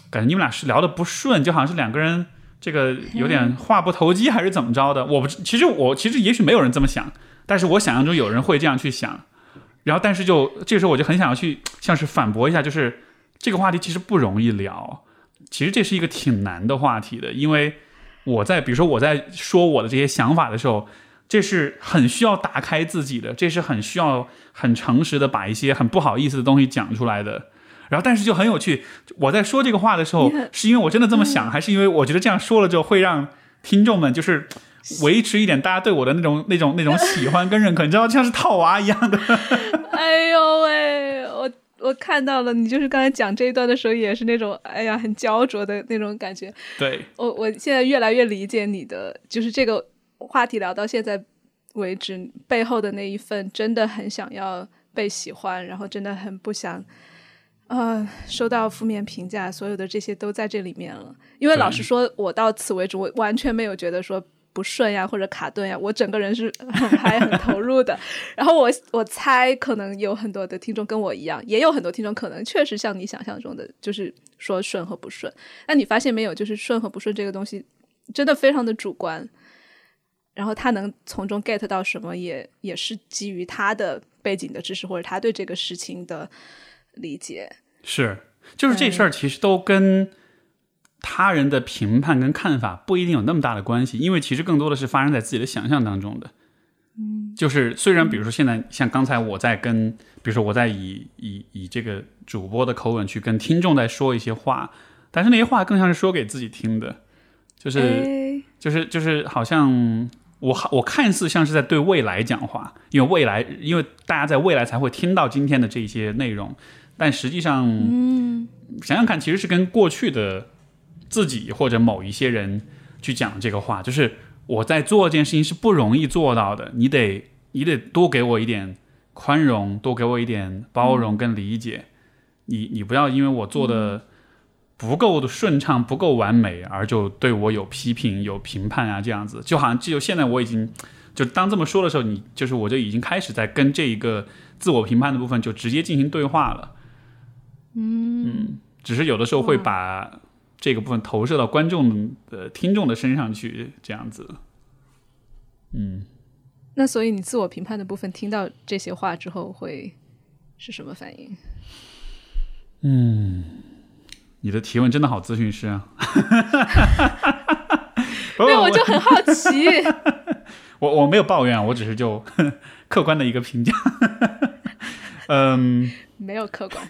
S2: 感觉你们俩是聊的不顺，就好像是两个人。这个有点话不投机还是怎么着的？我不，其实我其实也许没有人这么想，但是我想象中有人会这样去想。然后，但是就这个时候我就很想要去像是反驳一下，就是这个话题其实不容易聊，其实这是一个挺难的话题的，因为我在比如说我在说我的这些想法的时候，这是很需要打开自己的，这是很需要很诚实的把一些很不好意思的东西讲出来的。然后，但是就很有趣。我在说这个话的时候，是因为我真的这么想，还是因为我觉得这样说了之后会让听众们就是维持一点大家对我的那种、那种、那种喜欢跟认可？你知道，像是套娃一样的。*laughs*
S1: 哎呦喂，我我看到了，你就是刚才讲这一段的时候，也是那种哎呀很焦灼的那种感觉。
S2: 对，
S1: 我我现在越来越理解你的，就是这个话题聊到现在为止，背后的那一份真的很想要被喜欢，然后真的很不想。呃，收到负面评价，所有的这些都在这里面了。因为老实说，我到此为止，我完全没有觉得说不顺呀，或者卡顿呀，我整个人是 *laughs* 很嗨、很投入的。然后我我猜，可能有很多的听众跟我一样，也有很多听众可能确实像你想象中的，就是说顺和不顺。那你发现没有，就是顺和不顺这个东西真的非常的主观。然后他能从中 get 到什么，也也是基于他的背景的知识，或者他对这个事情的。理解
S2: 是，就是这事儿其实都跟他人的评判跟看法不一定有那么大的关系，因为其实更多的是发生在自己的想象当中的。
S1: 嗯，
S2: 就是虽然比如说现在像刚才我在跟，比如说我在以以以这个主播的口吻去跟听众在说一些话，但是那些话更像是说给自己听的，就是就是就是好像我我看似像是在对未来讲话，因为未来因为大家在未来才会听到今天的这些内容。但实际上，
S1: 嗯，
S2: 想想看，其实是跟过去的自己或者某一些人去讲这个话，就是我在做这件事情是不容易做到的，你得你得多给我一点宽容，多给我一点包容跟理解。你你不要因为我做的不够的顺畅、不够完美，而就对我有批评、有评判啊，这样子，就好像就现在我已经就当这么说的时候，你就是我就已经开始在跟这一个自我评判的部分就直接进行对话了。嗯，只是有的时候会把这个部分投射到观众的、听众的身上去，这样子。嗯，
S1: 那所以你自我评判的部分听到这些话之后会是什么反应？
S2: 嗯，你的提问真的好咨询师啊！*laughs*
S1: 没有，我就很好奇。*laughs*
S2: 我我没有抱怨啊，我只是就 *laughs* 客观的一个评价。嗯，
S1: 没有客观，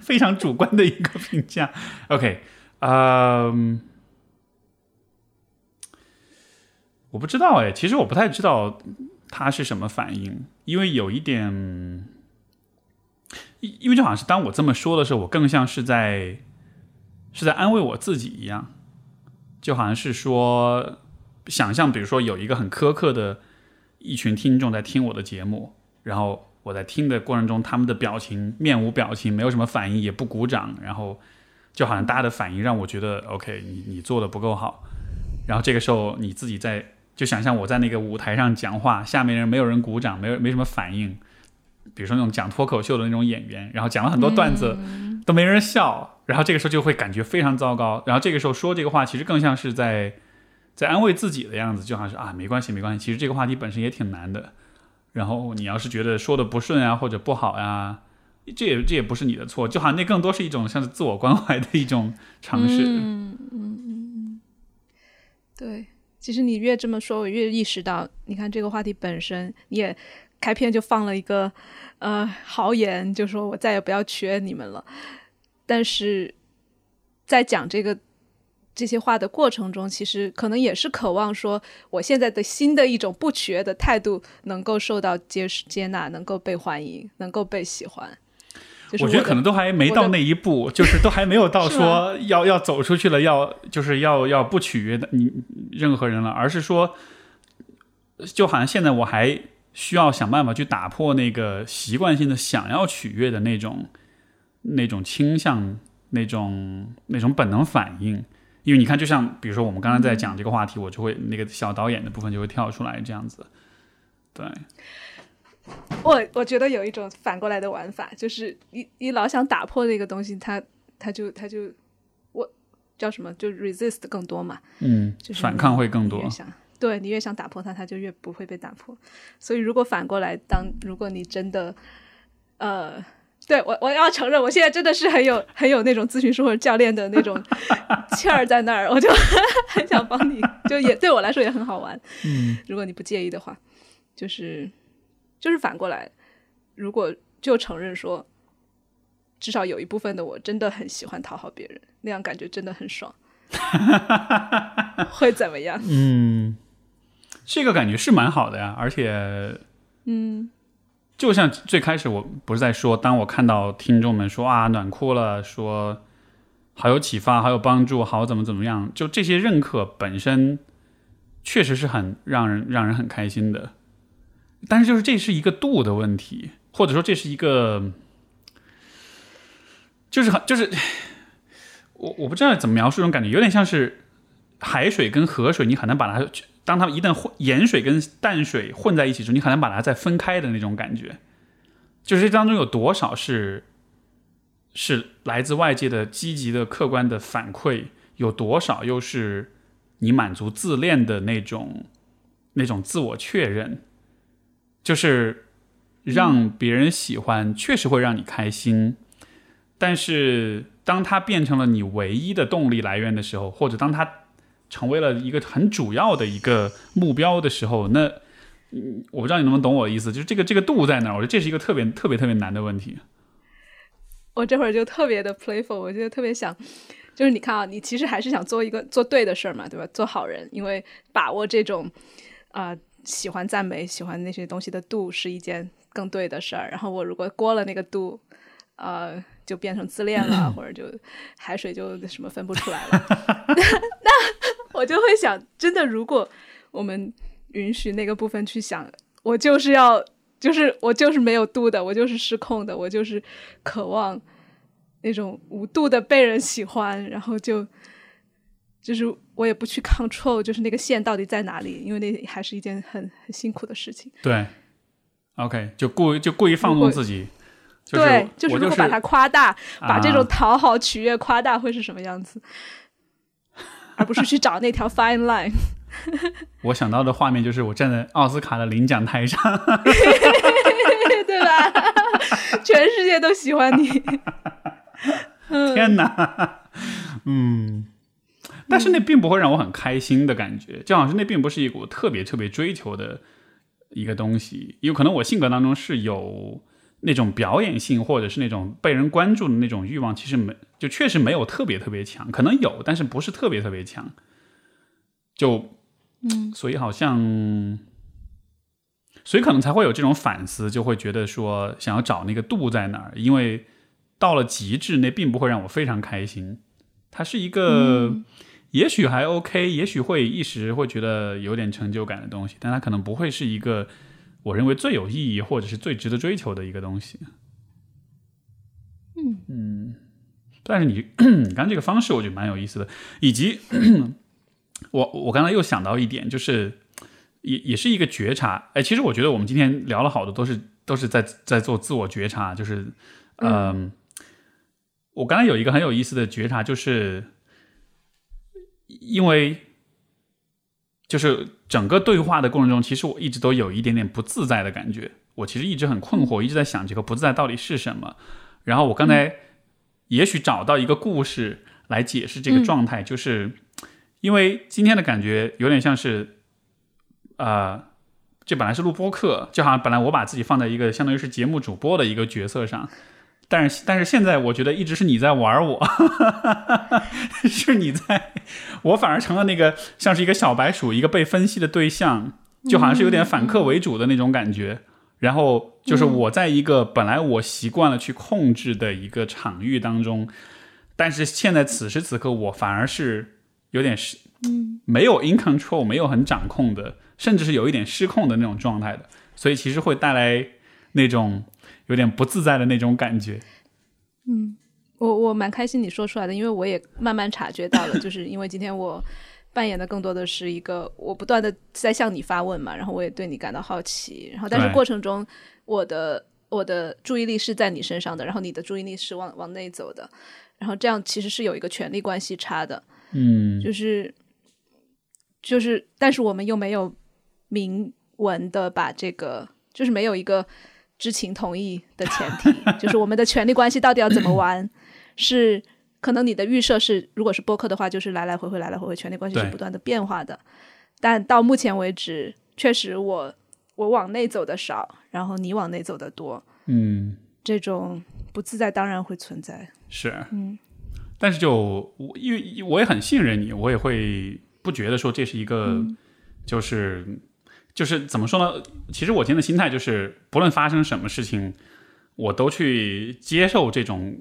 S2: 非常主观的一个评价。OK，嗯，我不知道哎，其实我不太知道他是什么反应，因为有一点。因为就好像是当我这么说的时候，我更像是在是在安慰我自己一样，就好像是说，想象比如说有一个很苛刻的一群听众在听我的节目，然后我在听的过程中，他们的表情面无表情，没有什么反应，也不鼓掌，然后就好像大家的反应让我觉得 OK，你你做的不够好，然后这个时候你自己在就想象我在那个舞台上讲话，下面人没有人鼓掌，没有没什么反应。比如说那种讲脱口秀的那种演员，然后讲了很多段子，都没人笑，然后这个时候就会感觉非常糟糕。然后这个时候说这个话，其实更像是在在安慰自己的样子，就好像是啊，没关系，没关系。其实这个话题本身也挺难的。然后你要是觉得说的不顺啊，或者不好呀，这也这也不是你的错，就好像那更多是一种像是自我关怀的一种尝试。
S1: 嗯嗯嗯嗯，对。其实你越这么说，我越意识到，你看这个话题本身，你也。开篇就放了一个，呃，豪言，就说我再也不要取悦你们了。但是在讲这个这些话的过程中，其实可能也是渴望说，我现在的新的一种不取悦的态度能够受到接接纳，能够被欢迎，能够被喜欢。我
S2: 觉得可能都还没到那一步，就是都还没有到 *laughs* 说要要走出去了，要就是要要不取悦的你任何人了，而是说，就好像现在我还。需要想办法去打破那个习惯性的想要取悦的那种、那种倾向、那种、那种本能反应。因为你看，就像比如说我们刚刚在讲这个话题，我就会那个小导演的部分就会跳出来这样子。对，
S1: 我我觉得有一种反过来的玩法，就是你你老想打破那个东西，它它就它就我叫什么？就 resist 更多嘛。
S2: 嗯，就是反抗会更多。
S1: 对你越想打破它，它就越不会被打破。所以如果反过来，当如果你真的，呃，对我我要承认，我现在真的是很有很有那种咨询师或者教练的那种气儿在那儿，我就 *laughs* 很想帮你，就也对我来说也很好玩。
S2: 嗯，
S1: 如果你不介意的话，就是就是反过来，如果就承认说，至少有一部分的我真的很喜欢讨好别人，那样感觉真的很爽。*laughs* 会怎么样？
S2: 嗯。这个感觉是蛮好的呀，而且，
S1: 嗯，
S2: 就像最开始我不是在说，当我看到听众们说啊暖哭了，说好有启发，好有帮助，好怎么怎么样，就这些认可本身确实是很让人让人很开心的。但是就是这是一个度的问题，或者说这是一个，就是很就是我我不知道怎么描述这种感觉，有点像是海水跟河水，你很难把它。当它一旦混盐水跟淡水混在一起时，你很难把它再分开的那种感觉，就是这当中有多少是是来自外界的积极的客观的反馈，有多少又是你满足自恋的那种那种自我确认，就是让别人喜欢，确实会让你开心，但是当它变成了你唯一的动力来源的时候，或者当它。成为了一个很主要的一个目标的时候，那我不知道你能不能懂我的意思，就是这个这个度在哪？我觉得这是一个特别特别特别难的问题。
S1: 我这会儿就特别的 playful，我觉得特别想，就是你看啊，你其实还是想做一个做对的事儿嘛，对吧？做好人，因为把握这种啊喜欢赞美、喜欢那些东西的度是一件更对的事儿。然后我如果过了那个度，呃，就变成自恋了，*laughs* 或者就海水就什么分不出来了。*laughs* *laughs* 那我就会想，真的，如果我们允许那个部分去想，我就是要，就是我就是没有度的，我就是失控的，我就是渴望那种无度的被人喜欢，然后就就是我也不去 control，就是那个线到底在哪里，因为那还是一件很很辛苦的事情。
S2: 对，OK，就故意就故意放纵自己。
S1: 对，
S2: 就是
S1: 如果把它夸大，把这种讨好取悦夸大，会是什么样子？而不是去找那条 fine line。
S2: 我想到的画面就是我站在奥斯卡的领奖台上，*laughs*
S1: 对吧？全世界都喜欢你。*laughs*
S2: 天哪！嗯，但是那并不会让我很开心的感觉，就好像那并不是一股特别特别追求的一个东西，有可能我性格当中是有。那种表演性或者是那种被人关注的那种欲望，其实没就确实没有特别特别强，可能有，但是不是特别特别强。就
S1: 嗯，
S2: 所以好像，所以可能才会有这种反思，就会觉得说想要找那个度在哪儿，因为到了极致，那并不会让我非常开心。它是一个也许还 OK，也许会一时会觉得有点成就感的东西，但它可能不会是一个。我认为最有意义或者是最值得追求的一个东西。
S1: 嗯
S2: 嗯，但是你 *clears throat* 你刚这个方式我觉得蛮有意思的，以及 *clears throat* 我我刚才又想到一点，就是也也是一个觉察。哎，其实我觉得我们今天聊了好多都是都是在在做自我觉察，就是嗯，我刚才有一个很有意思的觉察，就是因为。就是整个对话的过程中，其实我一直都有一点点不自在的感觉。我其实一直很困惑，一直在想这个不自在到底是什么。然后我刚才也许找到一个故事来解释这个状态，就是因为今天的感觉有点像是，呃，这本来是录播课，就好像本来我把自己放在一个相当于是节目主播的一个角色上。但是，但是现在我觉得一直是你在玩我，*laughs* 是你在，我反而成了那个像是一个小白鼠，一个被分析的对象，就好像是有点反客为主的那种感觉。然后就是我在一个本来我习惯了去控制的一个场域当中，但是现在此时此刻我反而是有点失，
S1: 嗯，
S2: 没有 in control，没有很掌控的，甚至是有一点失控的那种状态的，所以其实会带来那种。有点不自在的那种感觉。
S1: 嗯，我我蛮开心你说出来的，因为我也慢慢察觉到了，就是因为今天我扮演的更多的是一个我不断的在向你发问嘛，然后我也对你感到好奇，然后但是过程中我的我的注意力是在你身上的，然后你的注意力是往往内走的，然后这样其实是有一个权力关系差的。
S2: 嗯，
S1: 就是就是，但是我们又没有明文的把这个，就是没有一个。知情同意的前提，就是我们的权利关系到底要怎么玩？是可能你的预设是，如果是播客的话，就是来来回回，来来回回，权利关系是不断的变化的。但到目前为止，确实我我往内走的少，然后你往内走的多。
S2: 嗯，
S1: 这种不自在当然会存在。
S2: 是，
S1: 嗯，
S2: 但是就我因为我也很信任你，我也会不觉得说这是一个就是。就是怎么说呢？其实我今天的心态就是，不论发生什么事情，我都去接受这种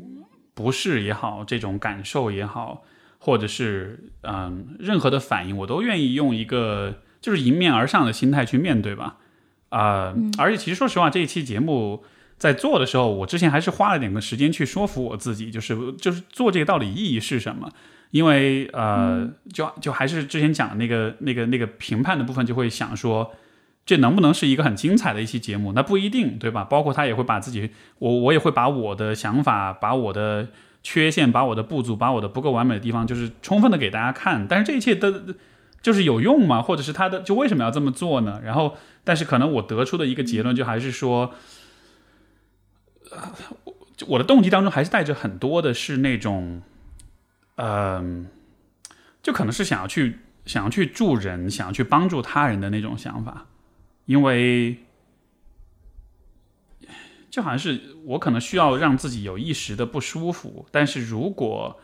S2: 不适也好，这种感受也好，或者是嗯任何的反应，我都愿意用一个就是迎面而上的心态去面对吧。啊，而且其实说实话，这一期节目在做的时候，我之前还是花了点个时间去说服我自己，就是就是做这个到底意义是什么？因为呃，就就还是之前讲的那个那个那个评判的部分，就会想说。这能不能是一个很精彩的一期节目？那不一定，对吧？包括他也会把自己，我我也会把我的想法、把我的缺陷、把我的不足、把我的不够完美的地方，就是充分的给大家看。但是这一切都就是有用吗？或者是他的就为什么要这么做呢？然后，但是可能我得出的一个结论就还是说，呃我的动机当中还是带着很多的是那种，嗯，就可能是想要去想要去助人、想要去帮助他人的那种想法。因为就好像是我可能需要让自己有一时的不舒服，但是如果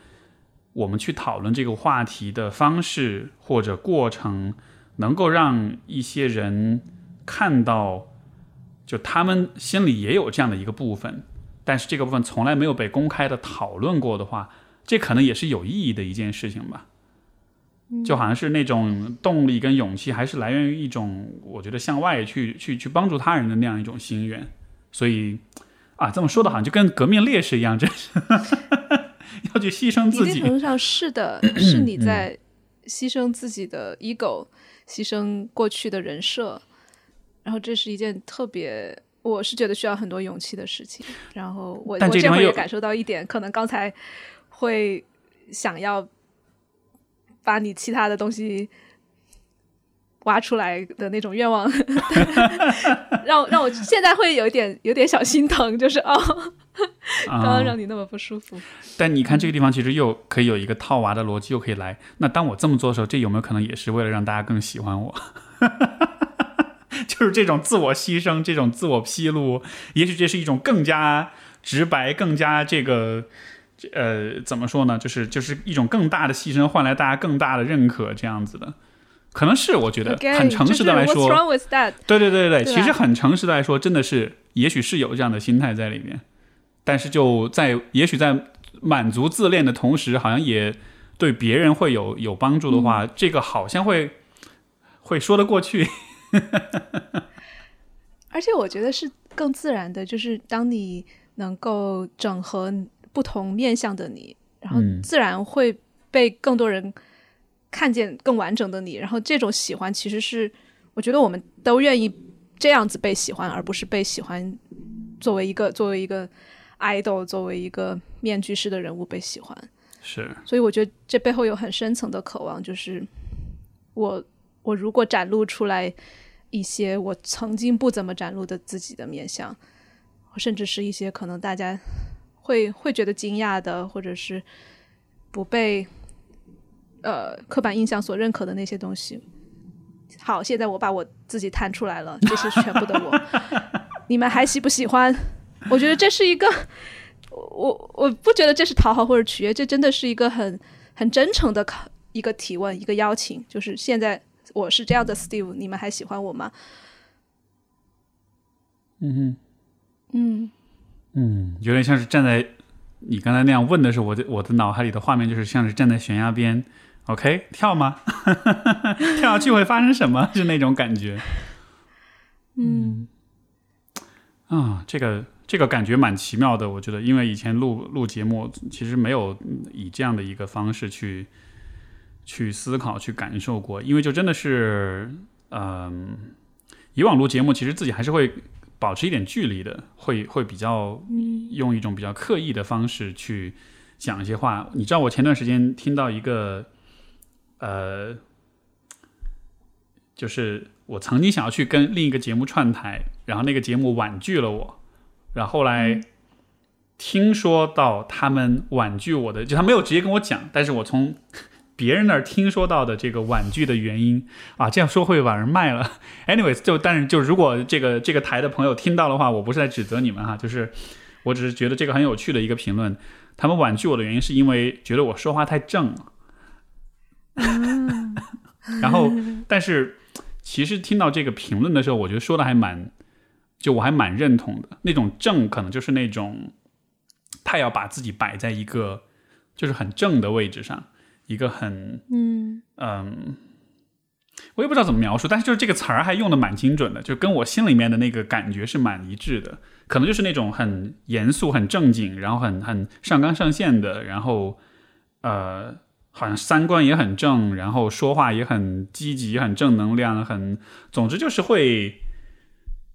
S2: 我们去讨论这个话题的方式或者过程，能够让一些人看到，就他们心里也有这样的一个部分，但是这个部分从来没有被公开的讨论过的话，这可能也是有意义的一件事情吧。就好像是那种动力跟勇气，还是来源于一种我觉得向外去去去帮助他人的那样一种心愿。所以啊，这么说的好像就跟革命烈士一样，真是 *laughs* 要去牺牲自己。
S1: 一定程度上是的，*clears throat* 是你在牺牲自己的 ego，牺牲过去的人设，然后这是一件特别，我是觉得需要很多勇气的事情。然后我我这会也感受到一点，可能刚才会想要。把你其他的东西挖出来的那种愿望，*laughs* 让让我现在会有一点有点小心疼，就是哦，*laughs* 刚刚让你那么不舒服。
S2: 但你看这个地方，其实又可以有一个套娃的逻辑，又可以来。那当我这么做的时候，这有没有可能也是为了让大家更喜欢我？*laughs* 就是这种自我牺牲，这种自我披露，也许这是一种更加直白、更加这个。呃，怎么说呢？就是就是一种更大的牺牲换来大家更大的认可，这样子的，可能是我觉得很诚实的来说，对对对对对，其实很诚实的来说，真的是，也许是有这样的心态在里面，但是就在也许在满足自恋的同时，好像也对别人会有有帮助的话，这个好像会会说得过去。*laughs*
S1: 而且我觉得是更自然的，就是当你能够整合。不同面向的你，然后自然会被更多人看见更完整的你。然后这种喜欢其实是，我觉得我们都愿意这样子被喜欢，而不是被喜欢作为一个作为一个 idol，作为一个面具式的人物被喜欢。
S2: 是，
S1: 所以我觉得这背后有很深层的渴望，就是我我如果展露出来一些我曾经不怎么展露的自己的面相，甚至是一些可能大家。会会觉得惊讶的，或者是不被呃刻板印象所认可的那些东西。好，现在我把我自己弹出来了，这是全部的我。*laughs* 你们还喜不喜欢？我觉得这是一个，我我不觉得这是讨好或者取悦，这真的是一个很很真诚的一个提问，一个邀请。就是现在我是这样的 Steve，你们还喜欢我吗？
S2: 嗯哼，
S1: 嗯。
S2: 嗯，有点像是站在你刚才那样问的时候，我的我的脑海里的画面就是像是站在悬崖边，OK，跳吗？*laughs* 跳下去会发生什么？是那种感觉。
S1: 嗯，
S2: 啊，这个这个感觉蛮奇妙的，我觉得，因为以前录录节目其实没有以这样的一个方式去去思考、去感受过，因为就真的是，嗯，以往录节目其实自己还是会。保持一点距离的，会会比较用一种比较刻意的方式去讲一些话。你知道，我前段时间听到一个，呃，就是我曾经想要去跟另一个节目串台，然后那个节目婉拒了我，然后后来听说到他们婉拒我的，就他没有直接跟我讲，但是我从。别人那儿听说到的这个婉拒的原因啊，这样说会把人卖了。*laughs* Anyways，就但是就如果这个这个台的朋友听到的话，我不是在指责你们哈，就是我只是觉得这个很有趣的一个评论。他们婉拒我的原因是因为觉得我说话太正了。*laughs* 然后，但是其实听到这个评论的时候，我觉得说的还蛮，就我还蛮认同的。那种正可能就是那种他要把自己摆在一个就是很正的位置上。一个很
S1: 嗯
S2: 嗯，我也不知道怎么描述，但是就是这个词儿还用的蛮精准的，就跟我心里面的那个感觉是蛮一致的。可能就是那种很严肃、很正经，然后很很上纲上线的，然后呃，好像三观也很正，然后说话也很积极、很正能量，很总之就是会，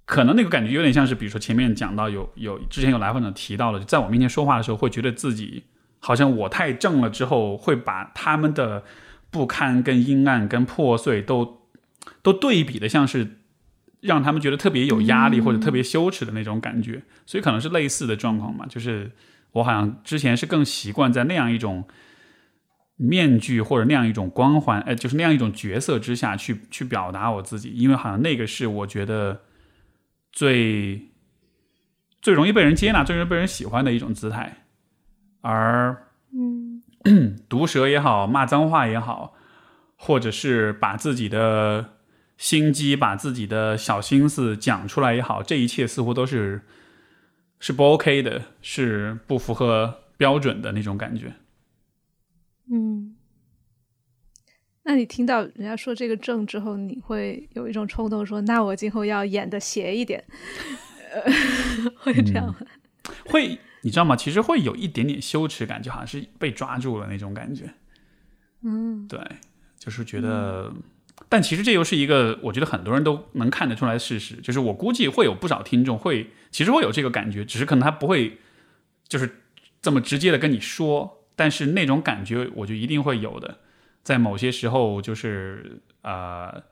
S2: 可能那个感觉有点像是，比如说前面讲到有有之前有来访者提到了，在我面前说话的时候，会觉得自己。好像我太正了之后，会把他们的不堪、跟阴暗、跟破碎都都对比的，像是让他们觉得特别有压力或者特别羞耻的那种感觉。所以可能是类似的状况嘛，就是我好像之前是更习惯在那样一种面具或者那样一种光环，哎，就是那样一种角色之下去去表达我自己，因为好像那个是我觉得最最容易被人接纳、最容易被人喜欢的一种姿态。而，
S1: 嗯，
S2: 毒舌也好，骂脏话也好，或者是把自己的心机、把自己的小心思讲出来也好，这一切似乎都是是不 OK 的，是不符合标准的那种感觉。
S1: 嗯，那那你听到人家说这个正之后，你会有一种冲动说，那我今后要演的邪一点，*laughs* *laughs* 会这样吗？
S2: 会，你知道吗？其实会有一点点羞耻感，就好像是被抓住了那种感觉。
S1: 嗯，
S2: 对，就是觉得，但其实这又是一个我觉得很多人都能看得出来的事实，就是我估计会有不少听众会，其实会有这个感觉，只是可能他不会就是这么直接的跟你说，但是那种感觉我就一定会有的。在某些时候，就是呃，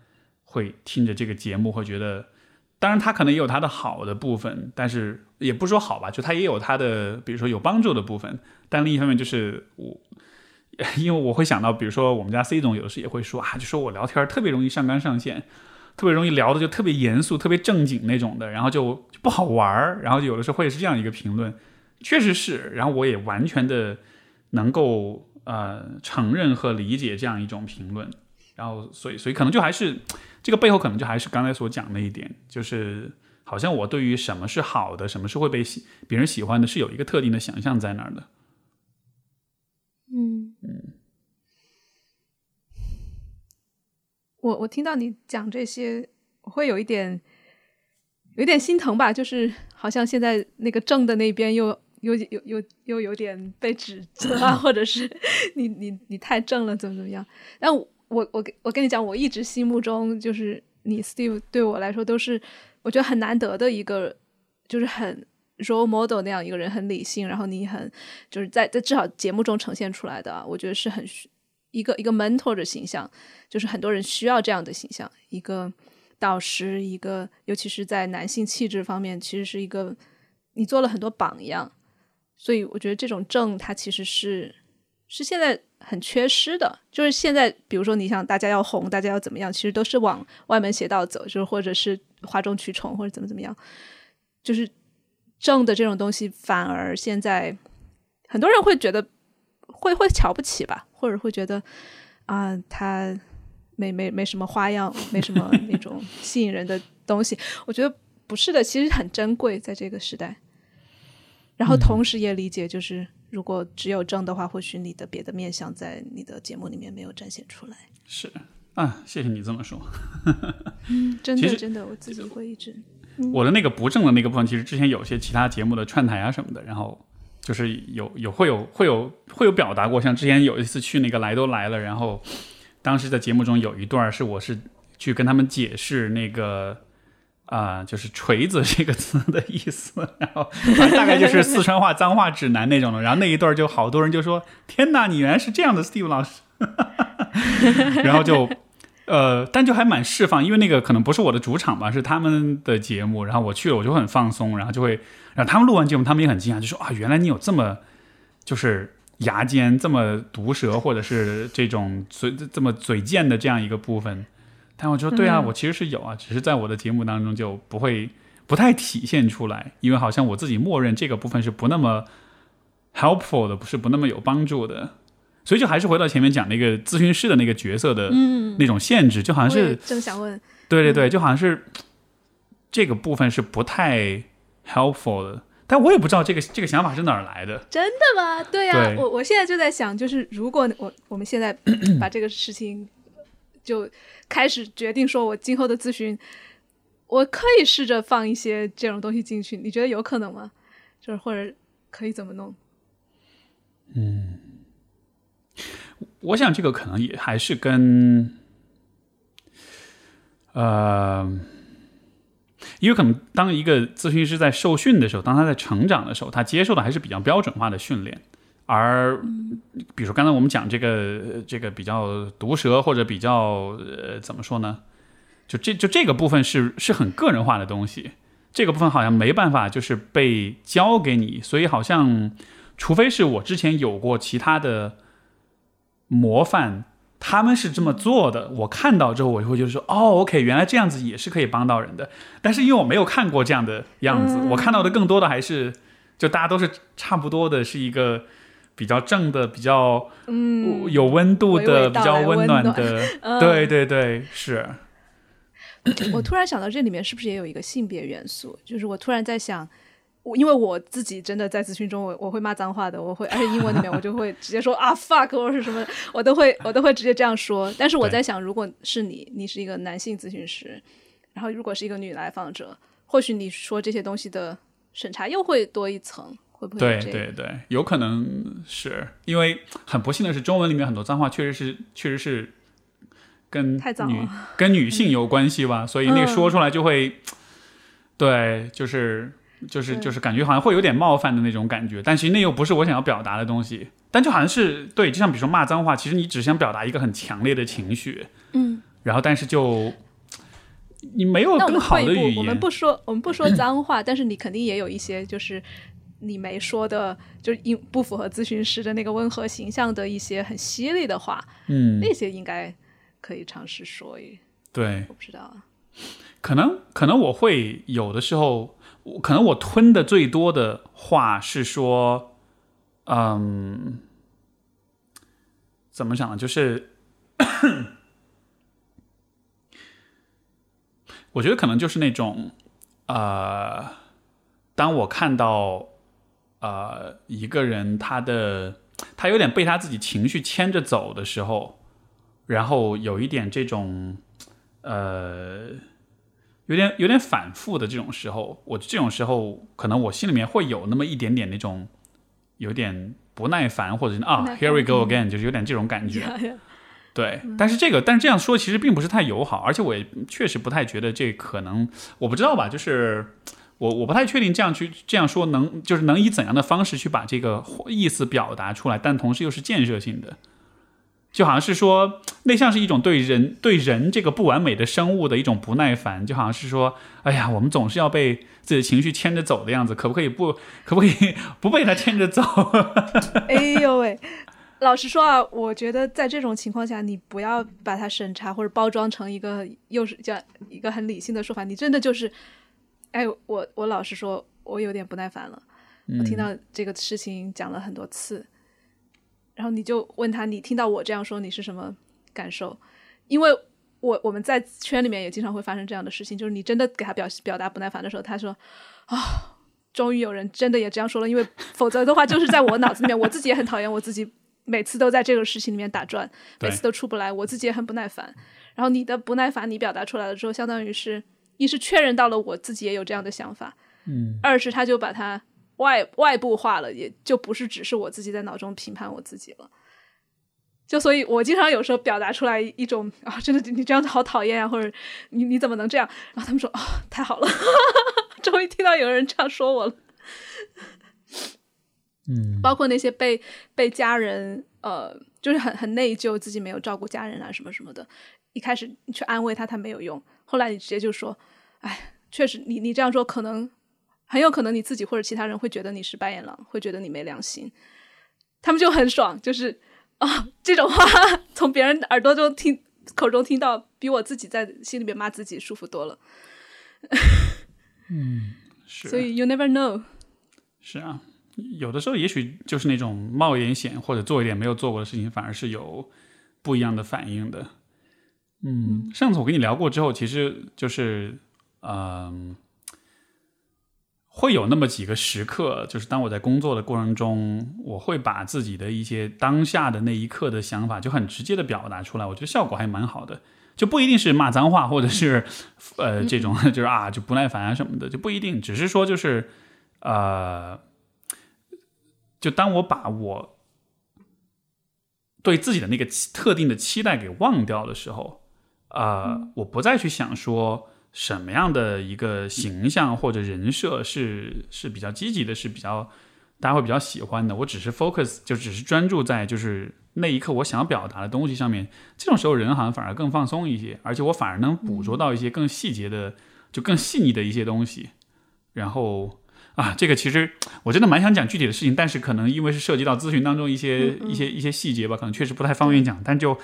S2: 会听着这个节目，会觉得，当然他可能也有他的好的部分，但是也不说好吧，就他也有他的，比如说有帮助的部分。但另一方面，就是我，*laughs* 因为我会想到，比如说我们家 C 总有的时候也会说啊，就说我聊天特别容易上纲上线，特别容易聊的就特别严肃、特别正经那种的，然后就不好玩儿。然后有的时候会是这样一个评论，确实是。然后我也完全的能够。呃，承认和理解这样一种评论，然后，所以，所以可能就还是这个背后，可能就还是刚才所讲的一点，就是好像我对于什么是好的，什么是会被喜别人喜欢的，是有一个特定的想象在那儿的。
S1: 嗯嗯，我我听到你讲这些，我会有一点有点心疼吧，就是好像现在那个正的那边又。又又又又有点被指责啊，或者是你你你太正了，怎么怎么样？但我我我跟你讲，我一直心目中就是你 Steve 对我来说都是我觉得很难得的一个，就是很 role model 那样一个人，很理性，然后你很就是在在至少节目中呈现出来的，我觉得是很一个一个 mentor 的形象，就是很多人需要这样的形象，一个导师，一个尤其是在男性气质方面，其实是一个你做了很多榜样。所以我觉得这种正，它其实是是现在很缺失的。就是现在，比如说你想大家要红，大家要怎么样，其实都是往歪门邪道走，就是或者是哗众取宠，或者怎么怎么样。就是正的这种东西，反而现在很多人会觉得会会瞧不起吧，或者会觉得啊，他没没没什么花样，没什么 *laughs* 那种吸引人的东西。我觉得不是的，其实很珍贵，在这个时代。然后同时也理解，就是如果只有正的话，或许你的别的面相在你的节目里面没有展现出来。
S2: 是啊，谢谢你这么说。*laughs*
S1: 嗯，真的真的，我自己会一直。
S2: 我的那个不正的那个部分，其实之前有些其他节目的串台啊什么的，然后就是有有会有会有会有表达过。像之前有一次去那个来都来了，然后当时在节目中有一段是我是去跟他们解释那个。啊，就是锤子这个词的意思，然后大概就是四川话脏话指南那种的。然后那一段就好多人就说：“天哪，你原来是这样的，Steve 老师。*laughs* ”然后就呃，但就还蛮释放，因为那个可能不是我的主场吧，是他们的节目。然后我去了，我就很放松，然后就会，然后他们录完节目，他们也很惊讶，就说：“啊，原来你有这么就是牙尖，这么毒舌，或者是这种嘴这么嘴贱的这样一个部分。”但我说对啊，我其实是有啊，只是在我的节目当中就不会不太体现出来，因为好像我自己默认这个部分是不那么 helpful 的，不是不那么有帮助的，所以就还是回到前面讲那个咨询师的那个角色的那种限制，就好像是
S1: 正想问，
S2: 对对对，就好像是这个部分是不太 helpful 的，但我也不知道这个这个想法是哪儿来的，
S1: 真的吗？对呀，我我现在就在想，就是如果我我们现在 *clears throat* 把这个事情。就开始决定说，我今后的咨询，我可以试着放一些这种东西进去，你觉得有可能吗？就是或者可以怎么弄？
S2: 嗯，我想这个可能也还是跟，呃，因为可能当一个咨询师在受训的时候，当他在成长的时候，他接受的还是比较标准化的训练。而，比如说刚才我们讲这个这个比较毒舌或者比较呃怎么说呢？就这就这个部分是是很个人化的东西，这个部分好像没办法就是被教给你，所以好像除非是我之前有过其他的模范，他们是这么做的，我看到之后我就会觉得说哦，OK，原来这样子也是可以帮到人的。但是因为我没有看过这样的样子，我看到的更多的还是就大家都是差不多的，是一个。比较正的，比较嗯有温度的，比较温暖的，*laughs* 对对对，是。
S1: 我突然想到，这里面是不是也有一个性别元素？就是我突然在想，我因为我自己真的在咨询中，我我会骂脏话的，我会，而且英文里面我就会直接说 *laughs* 啊 fuck 或者是什么，我都会我都会直接这样说。但是我在想，如果是你，你是一个男性咨询师，然后如果是一个女来访者，或许你说这些东西的审查又会多一层，会不会？
S2: 对对对，有可能是因为很不幸的是，中文里面很多脏话确实是确实是跟女跟女性有关系吧，所以那个说出来就会，对，就是。就是就是感觉好像会有点冒犯的那种感觉，但其实那又不是我想要表达的东西。但就好像是对，就像比如说骂脏话，其实你只想表达一个很强烈的情绪，
S1: 嗯，
S2: 然后但是就你没有更好的语言。
S1: 我们不说我们不说脏话，但是你肯定也有一些就是你没说的，就因不符合咨询师的那个温和形象的一些很犀利的话，
S2: 嗯，
S1: 那些应该可以尝试说一。
S2: 对，
S1: 我不知道啊，
S2: 可能可能我会有的时候。可能我吞的最多的话是说，嗯，怎么讲呢？就是，*coughs* 我觉得可能就是那种，呃，当我看到，呃，一个人他的他有点被他自己情绪牵着走的时候，然后有一点这种，呃。有点有点反复的这种时候，我这种时候可能我心里面会有那么一点点那种有点不耐烦，或者是啊，Here we go again，就是有点这种感觉。*laughs* 对，但是这个，但是这样说其实并不是太友好，而且我也确实不太觉得这可能，我不知道吧，就是我我不太确定这样去这样说能就是能以怎样的方式去把这个意思表达出来，但同时又是建设性的。就好像是说，那像是一种对人对人这个不完美的生物的一种不耐烦，就好像是说，哎呀，我们总是要被自己的情绪牵着走的样子，可不可以不，可不可以不被他牵着走？*laughs*
S1: 哎呦喂，老实说啊，我觉得在这种情况下，你不要把它审查或者包装成一个又是这样一个很理性的说法，你真的就是，哎，我我老实说，我有点不耐烦了，我听到这个事情讲了很多次。然后你就问他，你听到我这样说，你是什么感受？因为我我们在圈里面也经常会发生这样的事情，就是你真的给他表表达不耐烦的时候，他说啊，终于有人真的也这样说了，因为否则的话，就是在我脑子里面，我自己也很讨厌我自己，每次都在这个事情里面打转，每次都出不来，我自己也很不耐烦。然后你的不耐烦你表达出来了之后，相当于是一是确认到了我自己也有这样的想法，
S2: 嗯，
S1: 二是他就把它。外外部化了，也就不是只是我自己在脑中评判我自己了。就所以，我经常有时候表达出来一种啊，真的你这样子好讨厌啊，或者你你怎么能这样？然后他们说啊，太好了，*laughs* 终于听到有人这样说我了。
S2: 嗯，
S1: 包括那些被被家人呃，就是很很内疚，自己没有照顾家人啊什么什么的。一开始你去安慰他，他没有用；后来你直接就说，哎，确实，你你这样说可能。很有可能你自己或者其他人会觉得你是白眼狼，会觉得你没良心，他们就很爽，就是啊，这种话 *laughs* 从别人耳朵中听口中听到，比我自己在心里面骂自己舒服多了。
S2: 嗯，是。*laughs*
S1: 所以 you never know。
S2: 是啊，有的时候也许就是那种冒一点险或者做一点没有做过的事情，反而是有不一样的反应的。嗯，上次我跟你聊过之后，其实就是嗯。会有那么几个时刻，就是当我在工作的过程中，我会把自己的一些当下的那一刻的想法就很直接的表达出来，我觉得效果还蛮好的，就不一定是骂脏话，或者是呃这种 *laughs* 就是啊就不耐烦啊什么的，就不一定，只是说就是呃，就当我把我对自己的那个特定的期待给忘掉的时候，啊，我不再去想说。什么样的一个形象或者人设是是比较积极的，是比较大家会比较喜欢的？我只是 focus，就只是专注在就是那一刻我想要表达的东西上面。这种时候人好像反而更放松一些，而且我反而能捕捉到一些更细节的，就更细腻的一些东西。然后啊，这个其实我真的蛮想讲具体的事情，但是可能因为是涉及到咨询当中一些一些一些细节吧，可能确实不太方便讲。但就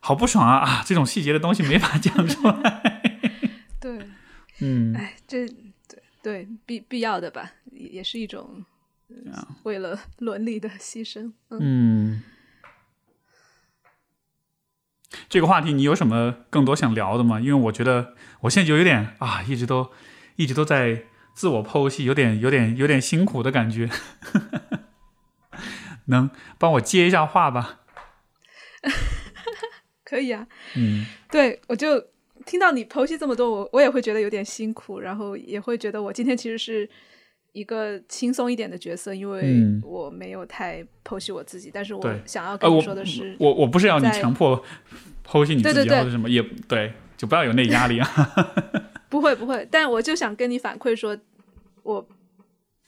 S2: 好不爽啊啊！这种细节的东西没法讲出来。
S1: 对，
S2: 嗯，
S1: 哎，这对对必必要的吧，也也是一种为了 *laughs* 伦理的牺牲。
S2: 嗯，这个话题你有什么更多想聊的吗？因为我觉得我现在就有点啊，一直都一直都在自我剖析，有点有点有点辛苦的感觉。*laughs* 能帮我接一下话吧？*laughs*
S1: 可以啊，
S2: 嗯，
S1: 对我就听到你剖析这么多，我我也会觉得有点辛苦，然后也会觉得我今天其实是一个轻松一点的角色，因为
S2: 嗯
S1: 我没有太剖析我自己，但是我想要跟你说的是，
S2: 我我不是要你强迫剖析你自己或者什么，也对，就不要有那压力啊。*laughs*
S1: 不会不会，但我就想跟你反馈说，我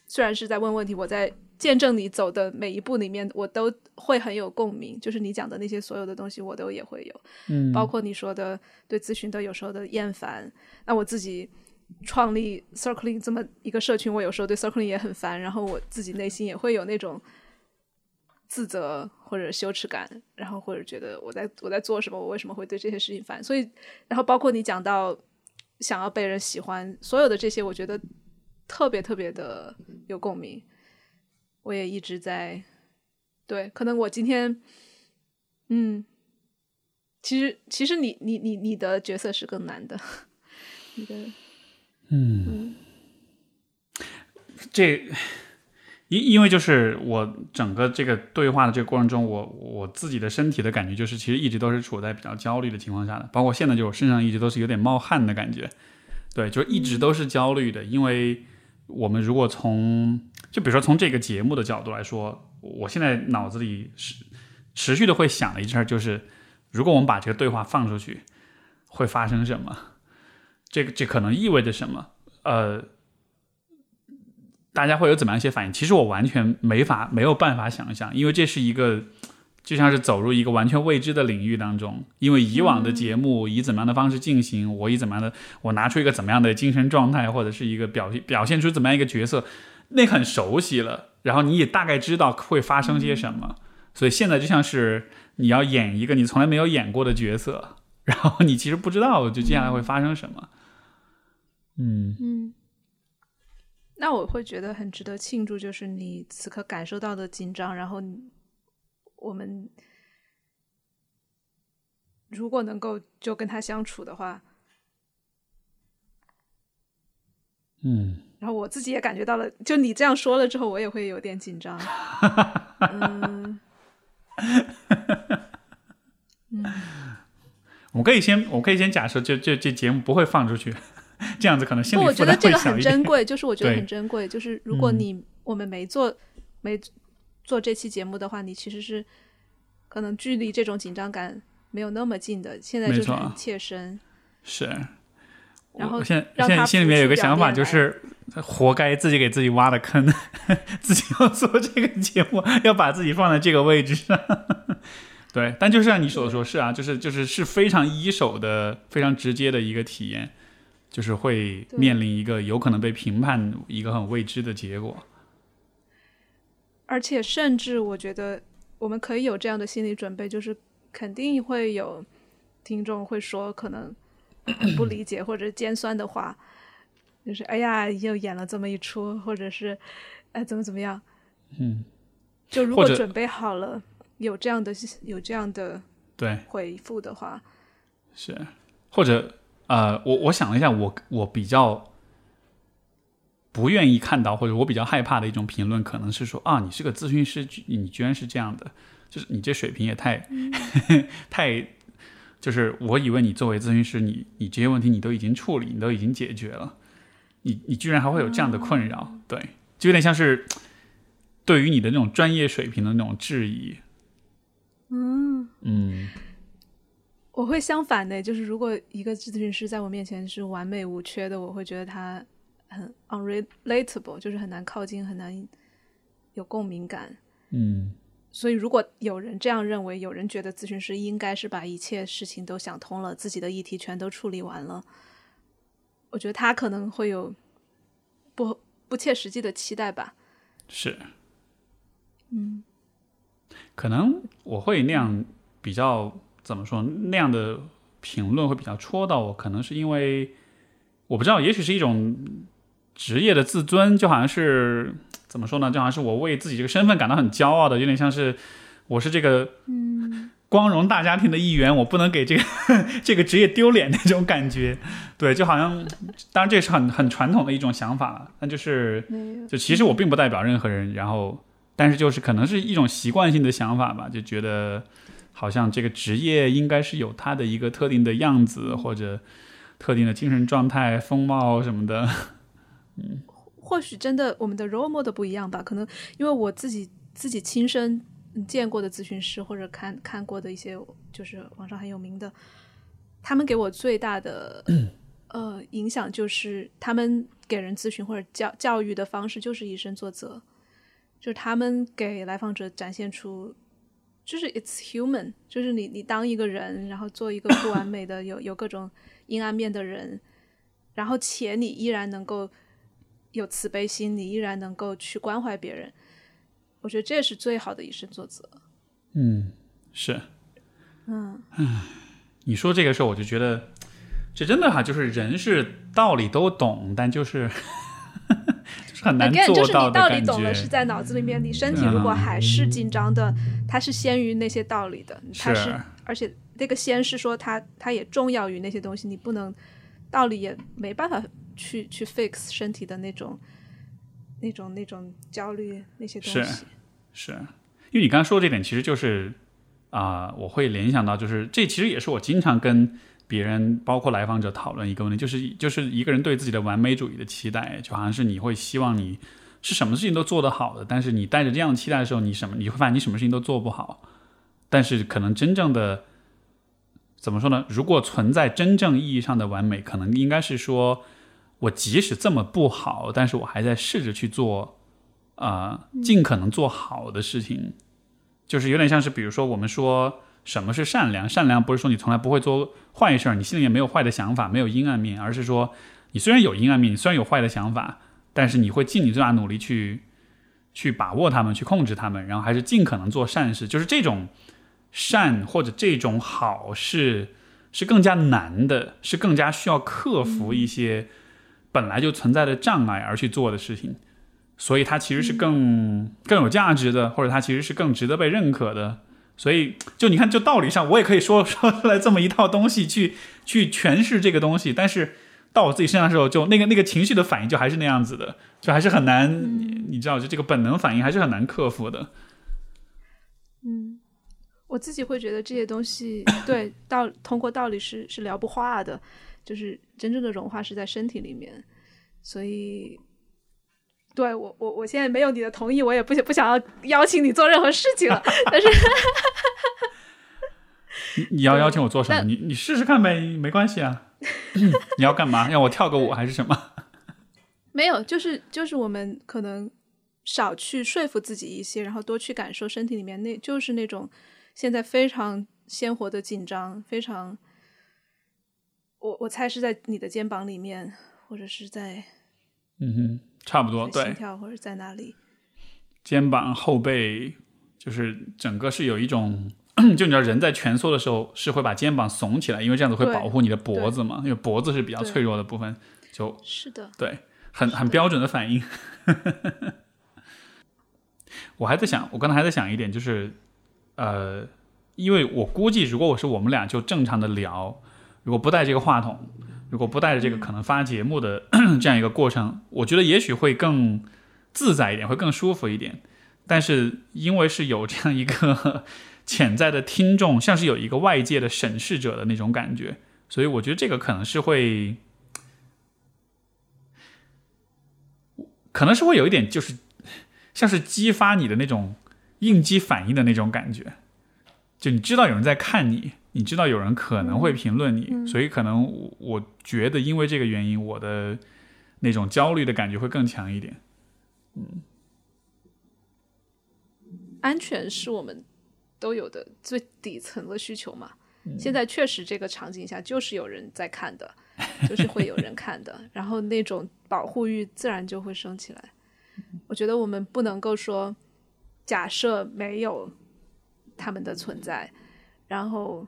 S1: 虽然是在问问题，我在见证你走的每一步里面，我都会很有共鸣，就是你讲的那些所有的东西，我都也会有，
S2: 嗯
S1: 包括你说的对咨询的有时候的厌烦，那我自己。创立 Circling 这么一个社群，我有时候对 Circling 也很烦，然后我自己内心也会有那种自责或者羞耻感，然后或者觉得我在我在做什么，我为什么会对这些事情烦？所以，然后包括你讲到想要被人喜欢，所有的这些，我觉得特别特别的有共鸣。我也一直在对，可能我今天，嗯，其实其实你你你你的角色是更难的，*laughs* 你的
S2: 嗯，这因因为就是我整个这个对话的这个过程中，我我自己的身体的感觉就是，其实一直都是处在比较焦虑的情况下的，包括现在就我身上一直都是有点冒汗的感觉，对，就一直都是焦虑的，因为我们如果从就比如说从这个节目的角度来说，我现在脑子里是持续的会想的一件事就是，如果我们把这个对话放出去，会发生什么？这个这可能意味着什么？呃，大家会有怎么样一些反应？其实我完全没法没有办法想象，因为这是一个就像是走入一个完全未知的领域当中。因为以往的节目以怎么样的方式进行，我以怎么样的我拿出一个怎么样的精神状态，或者是一个表现表现出怎么样一个角色，那很熟悉了，然后你也大概知道会发生些什么。所以现在就像是你要演一个你从来没有演过的角色，*laughs* 然后你其实不知道就接下来会发生什么。嗯
S1: 嗯，那我会觉得很值得庆祝，就是你此刻感受到的紧张，然后我们如果能够就跟他相处的话，
S2: 嗯，
S1: 然后我自己也感觉到了，就你这样说了之后，我也会有点紧张。嗯 *laughs* 嗯，
S2: 我们可以先，我可以先假设就就这节目不会放出去，这样子可能心
S1: 不，我觉得这个。很珍贵，就是我觉得很珍贵，就是如果
S2: 嗯
S1: 你、我们没做没做这期节目的话，你其实是可能距离这种紧张感没有那么近的，现在就是很切身。
S2: 是，
S1: 然后
S2: 我现在现在心里面有个想法，就是活该自己给自己挖的坑，*laughs* 自己要做这个节目，要把自己放在这个位置上。对，但就像你所说，是啊，就是就是是非常一手的、非常直接的一个体验，就是会面临一个有可能被评判、一个很未知的结果。
S1: 而且甚至我觉得我们可以有这样的心理准备，就是肯定会有听众会说可能很不理解或者尖酸的话，就是哎呀又演了这么一出，或者是哎怎么怎么样。
S2: 嗯，
S1: 就如果准备好了，有这样的有这样的
S2: 对。
S1: 回复的话，
S2: 是，或者呃，我我想了一下，我我比较不愿意看到，或者我比较害怕的一种评论，可能是说啊，你是个咨询师，你居然是这样的，就是你这水平也太、*laughs* 太，就是我以为你作为咨询师，你你这些问题你都已经处理，你都已经解决了，你你居然还会有这样的困扰，对，就有点像是对于你的那种专业水平的那种质疑，
S1: 嗯，
S2: 嗯。
S1: 我会相反的，就是如果一个咨询师在我面前是完美无缺的，我会觉得他很 unrelatable，就是很难靠近，很难有共鸣感。
S2: 嗯
S1: 所以，如果有人这样认为，有人觉得咨询师应该是把一切事情都想通了，自己的议题全都处理完了，我觉得他可能会有不不切实际的期待吧。
S2: 是。
S1: 嗯
S2: 可能我会那样比较怎么说那样的评论会比较戳到我，可能是因为我不知道，也许是一种职业的自尊，就好像是怎么说呢，就好像是我为自己这个身份感到很骄傲的，有点像是我是这个
S1: 嗯
S2: 光荣大家庭的一员，我不能给这个 *laughs* 这个职业丢脸那种感觉。对，就好像，当然这是很很传统的一种想法了。那就是，就其实我并不代表任何人。然后，但是就是可能是一种习惯性的想法吧，就觉得好像这个职业应该是有它的一个特定的样子或者特定的精神状态、风貌什么的。嗯，
S1: 或许真的我们的 role model 不一样吧？可能因为我自己自己亲身。见过的咨询师或者看看过的一些，就是网上很有名的，他们给我最大的呃影响就是他们给人咨询或者教教育的方式就是以身作则，就是他们给来访者展现出就是 it's human，就是你你当一个人，然后做一个不完美的有有各种阴暗面的人，然后且你依然能够有慈悲心，你依然能够去关怀别人。我觉得这是最好的以身作则。
S2: 嗯，是。
S1: 嗯，
S2: 唉，你说这个时候，我就觉得这真的哈，就是人是道理都懂，但就是 *laughs* 就是很难做到
S1: 的感觉。就是你道理懂了，是在脑子里面，你身体如果还是紧张的，它是先于那些道理的。它是，而且那个先是说它，它也重要于那些东西。你不能道理也没办法去去 fix 身体的那种。那种那种焦虑那些东
S2: 西，是，因为你刚刚说这点，其实就是啊，我会联想到，就是这其实也是我经常跟别人，包括来访者讨论一个问题，就是就是一个人对自己的完美主义的期待，就好像是你会希望你是什么事情都做得好的，但是你带着这样的期待的时候，你什么你会发现你什么事情都做不好，但是可能真正的怎么说呢？如果存在真正意义上的完美，可能应该是说。我即使这么不好，但是我还在试着去做，啊，尽可能做好的事情，就是有点像是，比如说我们说什么是善良？善良不是说你从来不会做坏事儿，你心里面没有坏的想法，没有阴暗面，而是说你虽然有阴暗面，你虽然有坏的想法，但是你会尽你最大努力去去把握他们，去控制他们，然后还是尽可能做善事。就是这种善或者这种好是是更加难的，是更加需要克服一些。本来就存在的障碍而去做的事情，所以它其实是更更有价值的，或者它其实是更值得被认可的。所以，就你看，就道理上，我也可以说 *laughs* 说出来这么一套东西去去诠释这个东西。但是到我自己身上的时候，就那个那个情绪的反应就还是那样子的，就还是很难，你知道，就这个本能反应还是很难克服的。
S1: 嗯，我自己会觉得这些东西 *coughs* 对道通过道理是是聊不化的。就是真正的融化是在身体里面，所以对我我我现在没有你的同意，我也不想不想要邀请你做任何事情了。但是 *laughs*
S2: 你你要邀请我做什么？你你试试看呗，没关系啊。*laughs* 你要干嘛？让我跳个舞还是什么？*laughs*
S1: 没有，就是就是我们可能少去说服自己一些，然后多去感受身体里面那就是那种现在非常鲜活的紧张，非常。我我猜是在你的肩膀里面，或者是在，
S2: 嗯哼，差不多，对，
S1: 心跳或者在哪里？
S2: 肩膀后背，就是整个是有一种，*clears throat* 就你知道，人在蜷缩的时候是会把肩膀耸起来，因为这样子会保护你的脖子嘛，因为脖子是比较脆弱的部分，就，
S1: 是的，
S2: 对，很很标准的反应。*laughs* 我还在想，我刚才还在想一点，就是，呃，因为我估计，如果我是我们俩就正常的聊。如果不带这个话筒，如果不带着这个可能发节目的 *coughs* 这样一个过程，我觉得也许会更自在一点，会更舒服一点。但是因为是有这样一个潜在的听众，像是有一个外界的审视者的那种感觉，所以我觉得这个可能是会，可能是会有一点，就是像是激发你的那种应激反应的那种感觉，就你知道有人在看你。你知道有人可能会评论你，所以可能我觉得因为这个原因，我的那种焦虑的感觉会更强一点。嗯，
S1: 安全是我们都有的最底层的需求嘛。现在确实这个场景下就是有人在看的，*laughs* 就是会有人看的，然后那种保护欲自然就会升起来。我觉得我们不能够说假设没有他们的存在，然后。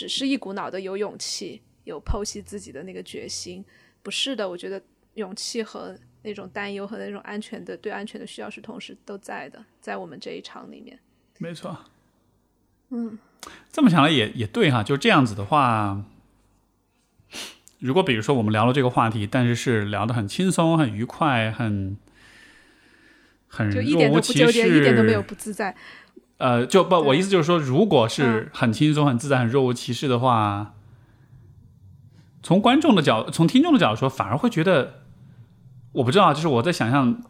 S1: 只是一股脑的有勇气，有剖析自己的那个决心，不是的。我觉得勇气和那种担忧和那种安全的对安全的需要是同时都在的，在我们这一场里面。
S2: 没错。
S1: 嗯，
S2: 这么想来也也对哈，就这样子的话，如果比如说我们聊了这个话题，但是是聊得很轻松、很愉快、很很
S1: 就一点都不纠结，一点都没有。不自在。*laughs*
S2: 呃，就不，我意思就是说，如果是
S1: 嗯
S2: 很轻松、很自在、很若无其事的话，从观众的角，从听众的角度说，反而会觉得，我不知道，就是我在想象。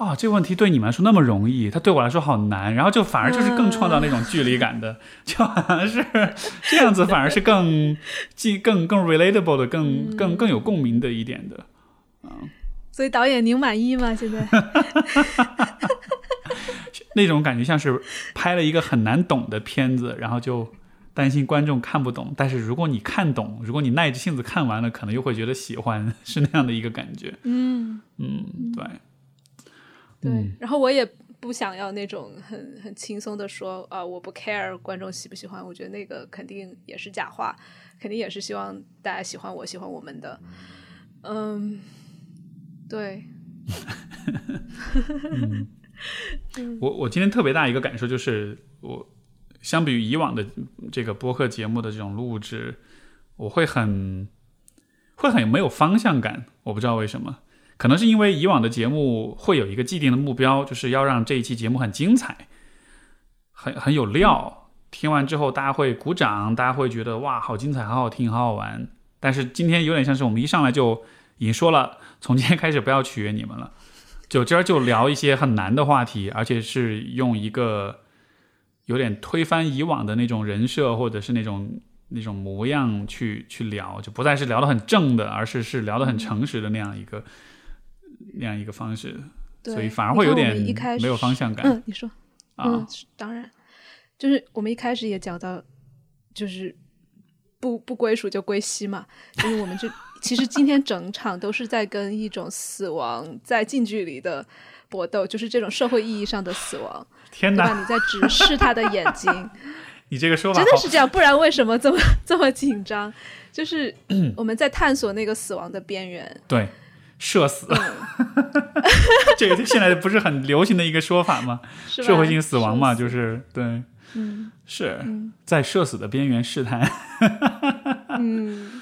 S2: 啊、这个问题对你们来说那么容易，它对我来说好难，然后就反而就是更创造那种距离感的，就好像是这样子，反而是更既更更 relatable 的，更更更有共鸣的一点的。
S1: 嗯所以导演您满意吗？现在？*laughs*
S2: 那种感觉像是拍了一个很难懂的片子，然后就担心观众看不懂。但是如果你看懂，如果你耐着性子看完了，可能又会觉得喜欢，是那样的一个感觉。
S1: 嗯，
S2: 嗯，对，
S1: 对。
S2: 嗯
S1: 然后我也不想要那种很很轻松的说啊、我不 care 观众喜不喜欢，我觉得那个肯定也是假话，肯定也是希望大家喜欢我，喜欢我们的。嗯，对，*laughs* *laughs* *laughs* *laughs*
S2: 我我今天特别大一个感受就是，我相比于以往的这个播客节目的这种录制，我会很会很没有方向感。我不知道为什么，可能是因为以往的节目会有一个既定的目标，就是要让这一期节目很精彩，很很有料。听完之后，大家会鼓掌，大家会觉得哇，好精彩，好好听，好好玩。但是今天有点像是我们一上来就已经说了，从今天开始不要取悦你们了。就今儿就聊一些很难的话题，而且是用一个有点推翻以往的那种人设或者是那种那种模样去去聊，就不再是聊得很正的，而是是聊得很诚实的那样一个、那样一个方式，所以反而会有点没有方向感、
S1: 嗯，你说。
S2: 啊
S1: 嗯。，当然，就是我们一开始也讲到，就是不不归属就归西嘛，就是我们这其实今天整场都是在跟一种死亡在近距离的搏斗，就是这种社会意义上的死亡，
S2: 天哪，
S1: 你在直视他的眼睛，*laughs*
S2: 你这个说法
S1: 真的是这样，不然为什么这么这么紧张？就是 *clears throat* 我们在探索那个死亡的边缘，
S2: 对。社死，
S1: 嗯 *laughs*
S2: 这个现在不是很流行的一个说法吗？社会性死亡嘛，就是对，
S1: 嗯
S2: 是
S1: 嗯
S2: 在社死的边缘试探。
S1: 嗯，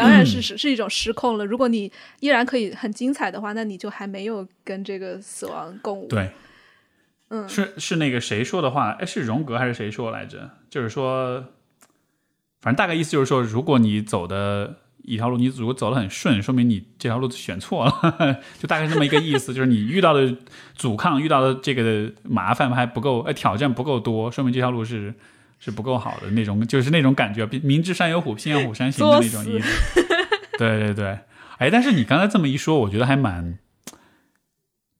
S1: 当然是是是一种失控了。如果你依然可以很精彩的话，那你就还没有跟这个死亡共舞。，
S2: 对，
S1: 嗯，
S2: 是是那个谁说的话？哎，是荣格还是谁说来着？就是说，反正大概意思就是说，如果你走的一条路，你如果走得很顺，说明你这条路选错了，*laughs* 就大概是这么一个意思。就是你遇到的阻抗、遇到的这个麻烦还不够，哎，挑战不够多，说明这条路是是不够好的那种，就是那种感觉，明知山有虎，偏向虎山行的那种意思。*laughs* 对对对，哎，但是你刚才这么一说，我觉得还蛮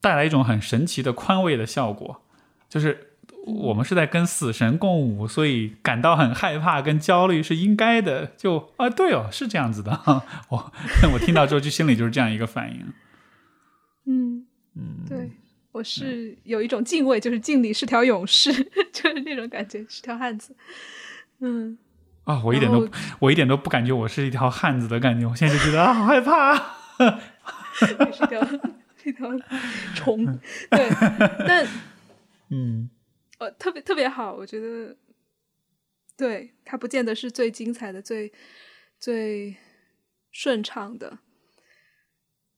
S2: 带来一种很神奇的宽慰的效果，就是我们是在跟死神共舞，所以感到很害怕跟焦虑是应该的。就啊，对哦，是这样子的。*laughs* 我 *laughs* 我听到之后，就心里就是这样一个反应。
S1: 嗯嗯，对。我是有一种敬畏，就是敬你是条勇士，*laughs* 就是那种感觉，是条汉子。嗯，
S2: 啊，我一点都我一点都不感觉我是一条汉子的感觉，我现在就觉得啊，好害怕、*laughs*
S1: 是一条是一条虫。对，但 *laughs*
S2: 嗯
S1: 呃，特别特别好，我觉得，对它不见得是最精彩的、最最顺畅的，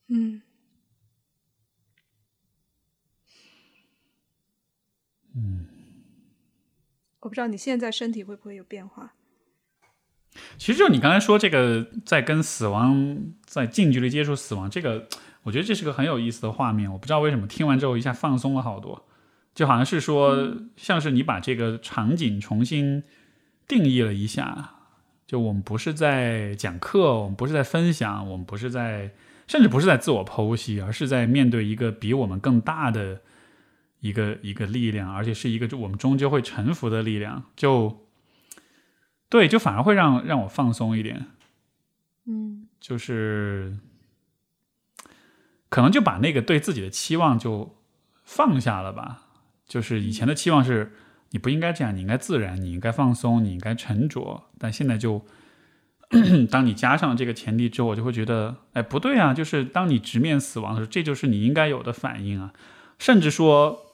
S1: 嗯
S2: 嗯，
S1: 我不知道你现在身体会不会有变化？
S2: 其实就你刚才说这个，在跟死亡在近距离接触死亡，这个我觉得这是个很有意思的画面。我不知道为什么听完之后一下放松了好多，就好像是说，像是你把这个场景重新定义了一下。就我们不是在讲课，我们不是在分享，我们不是在，甚至不是在自我剖析，而是在面对一个比我们更大的一个一个力量，而且是一个我们终究会臣服的力量。就对，就反而会让让我放松一点，
S1: 嗯
S2: 就是可能就把那个对自己的期望就放下了吧。就是以前的期望是你不应该这样，你应该自然，你应该放松，你应该沉着。但现在就，*clears throat* 当你加上这个前提之后，我就会觉得，哎，不对啊！就是当你直面死亡的时候，这就是你应该有的反应啊。甚至说，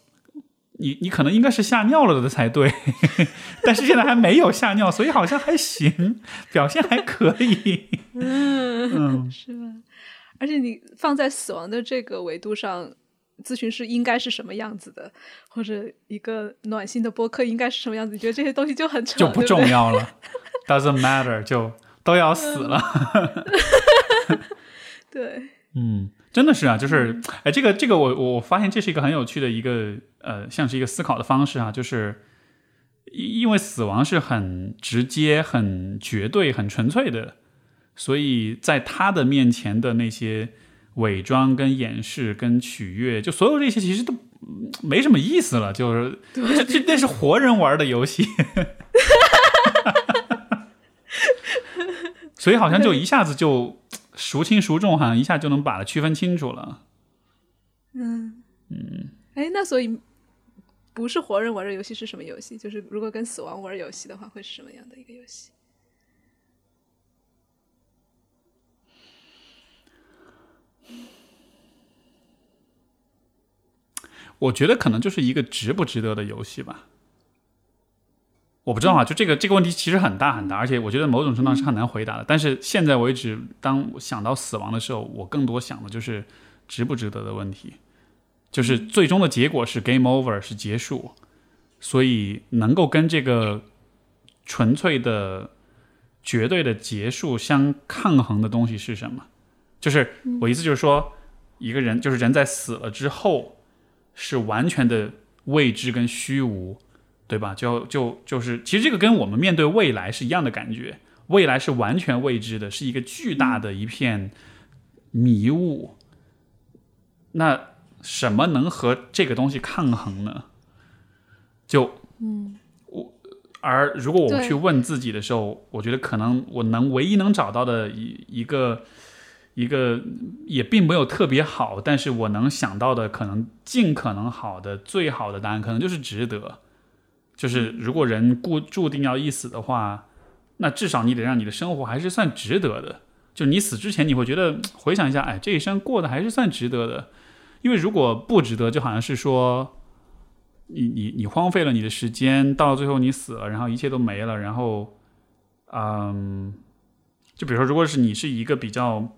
S2: 你你可能应该是吓尿了的才对，*laughs* 但是现在还没有吓尿，所以好像还行，表现还可以。*laughs*
S1: 嗯，*laughs* 是吧？而且你放在死亡的这个维度上，咨询师应该是什么样子的，或者一个暖心的播客应该是什么样子？你觉得这些东西就很扯，
S2: 就不重要了，doesn't matter，就都要死了。
S1: 对，
S2: 嗯，真的是啊，就是哎，这个这个，我我发现这是一个很有趣的一个呃，像是一个思考的方式啊，就是因为死亡是很直接、很绝对、很纯粹的。所以在他的面前的那些伪装、跟掩饰、跟取悦，就所有这些其实都没什么意思了。就是这这那是活人玩的游戏，*laughs* 所以好像就一下子就孰轻孰重，好像一下就能把它区分清楚了。
S1: 嗯嗯，哎，那所以不是活人玩的游戏是什么游戏？就是如果跟死亡玩游戏的话，会是什么样的一个游戏？
S2: 我觉得可能就是一个值不值得的游戏吧，我不知道啊，就这个这个问题其实很大很大，而且我觉得某种程度上是很难回答的。但是现在为止，当我想到死亡的时候，我更多想的就是值不值得的问题，就是最终的结果是 game over 是结束，所以能够跟这个纯粹的、绝对的结束相抗衡的东西是什么？就是我意思就是说，一个人就是人在死了之后。是完全的未知跟虚无，对吧？就就就是，其实这个跟我们面对未来是一样的感觉。未来是完全未知的，是一个巨大的一片迷雾。那什么能和这个东西抗衡呢？就
S1: 嗯，
S2: 我而如果我去问自己的时候，我觉得可能我能唯一能找到的一一个。一个也并没有特别好，但是我能想到的可能尽可能好的最好的答案，可能就是值得。就是如果人固注定要一死的话，那至少你得让你的生活还是算值得的。就你死之前，你会觉得 *tsk* 回想一下，哎，这一生过得还是算值得的。因为如果不值得，就好像是说，你你你荒废了你的时间，到最后你死了，然后一切都没了，然后，嗯，就比如说，如果是你是一个比较。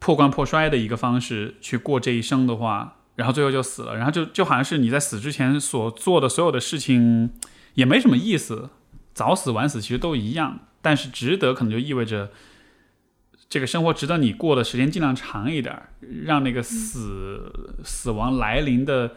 S2: 破罐破摔的一个方式去过这一生的话，然后最后就死了，然后就就好像是你在死之前所做的所有的事情也没什么意思，早死晚死其实都一样，但是值得可能就意味着这个生活值得你过的时间尽量长一点，让那个死死亡来临的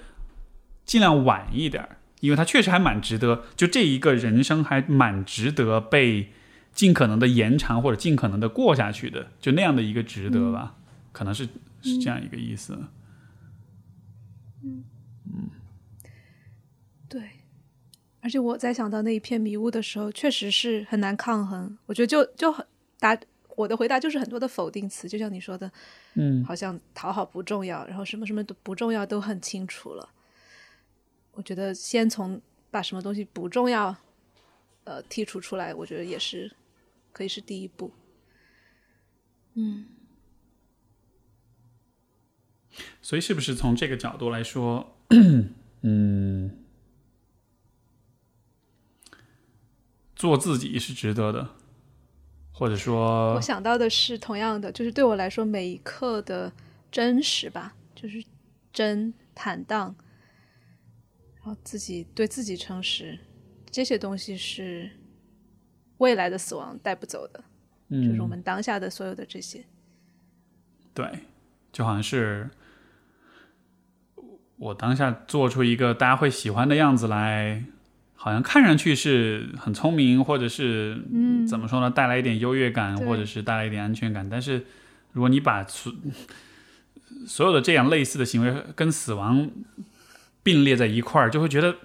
S2: 尽量晚一点，因为它确实还蛮值得，就这一个人生还蛮值得被。尽可能的延长或者尽可能的过下去的，就那样的一个值得吧，可能是是这样一个意思
S1: 嗯，对。而且我在想到那一片迷雾的时候，确实是很难抗衡。我觉得就就很答我的回答就是很多的否定词，就像你说的，
S2: 嗯，
S1: 好像讨好不重要，然后什么什么都不重要都很清楚了。我觉得先从把什么东西不重要，呃，剔除出来，我觉得也是。可以是第一步，嗯，
S2: 所以是不是从这个角度来说，*coughs* 嗯，做自己是值得的，或者说，
S1: 我想到的是同样的，就是对我来说，每一刻的真实吧，就是真坦荡，然后自己对自己诚实，这些东西是。未来的死亡带不走的，就是我们当下的所有的这些。
S2: 对，就好像是我当下做出一个大家会喜欢的样子来，好像看上去是很聪明，或者是嗯，怎么说呢，带来一点优越感，或者是带来一点安全感。但是如果你把所所有的这样类似的行为跟死亡并列在一块儿，就会觉得。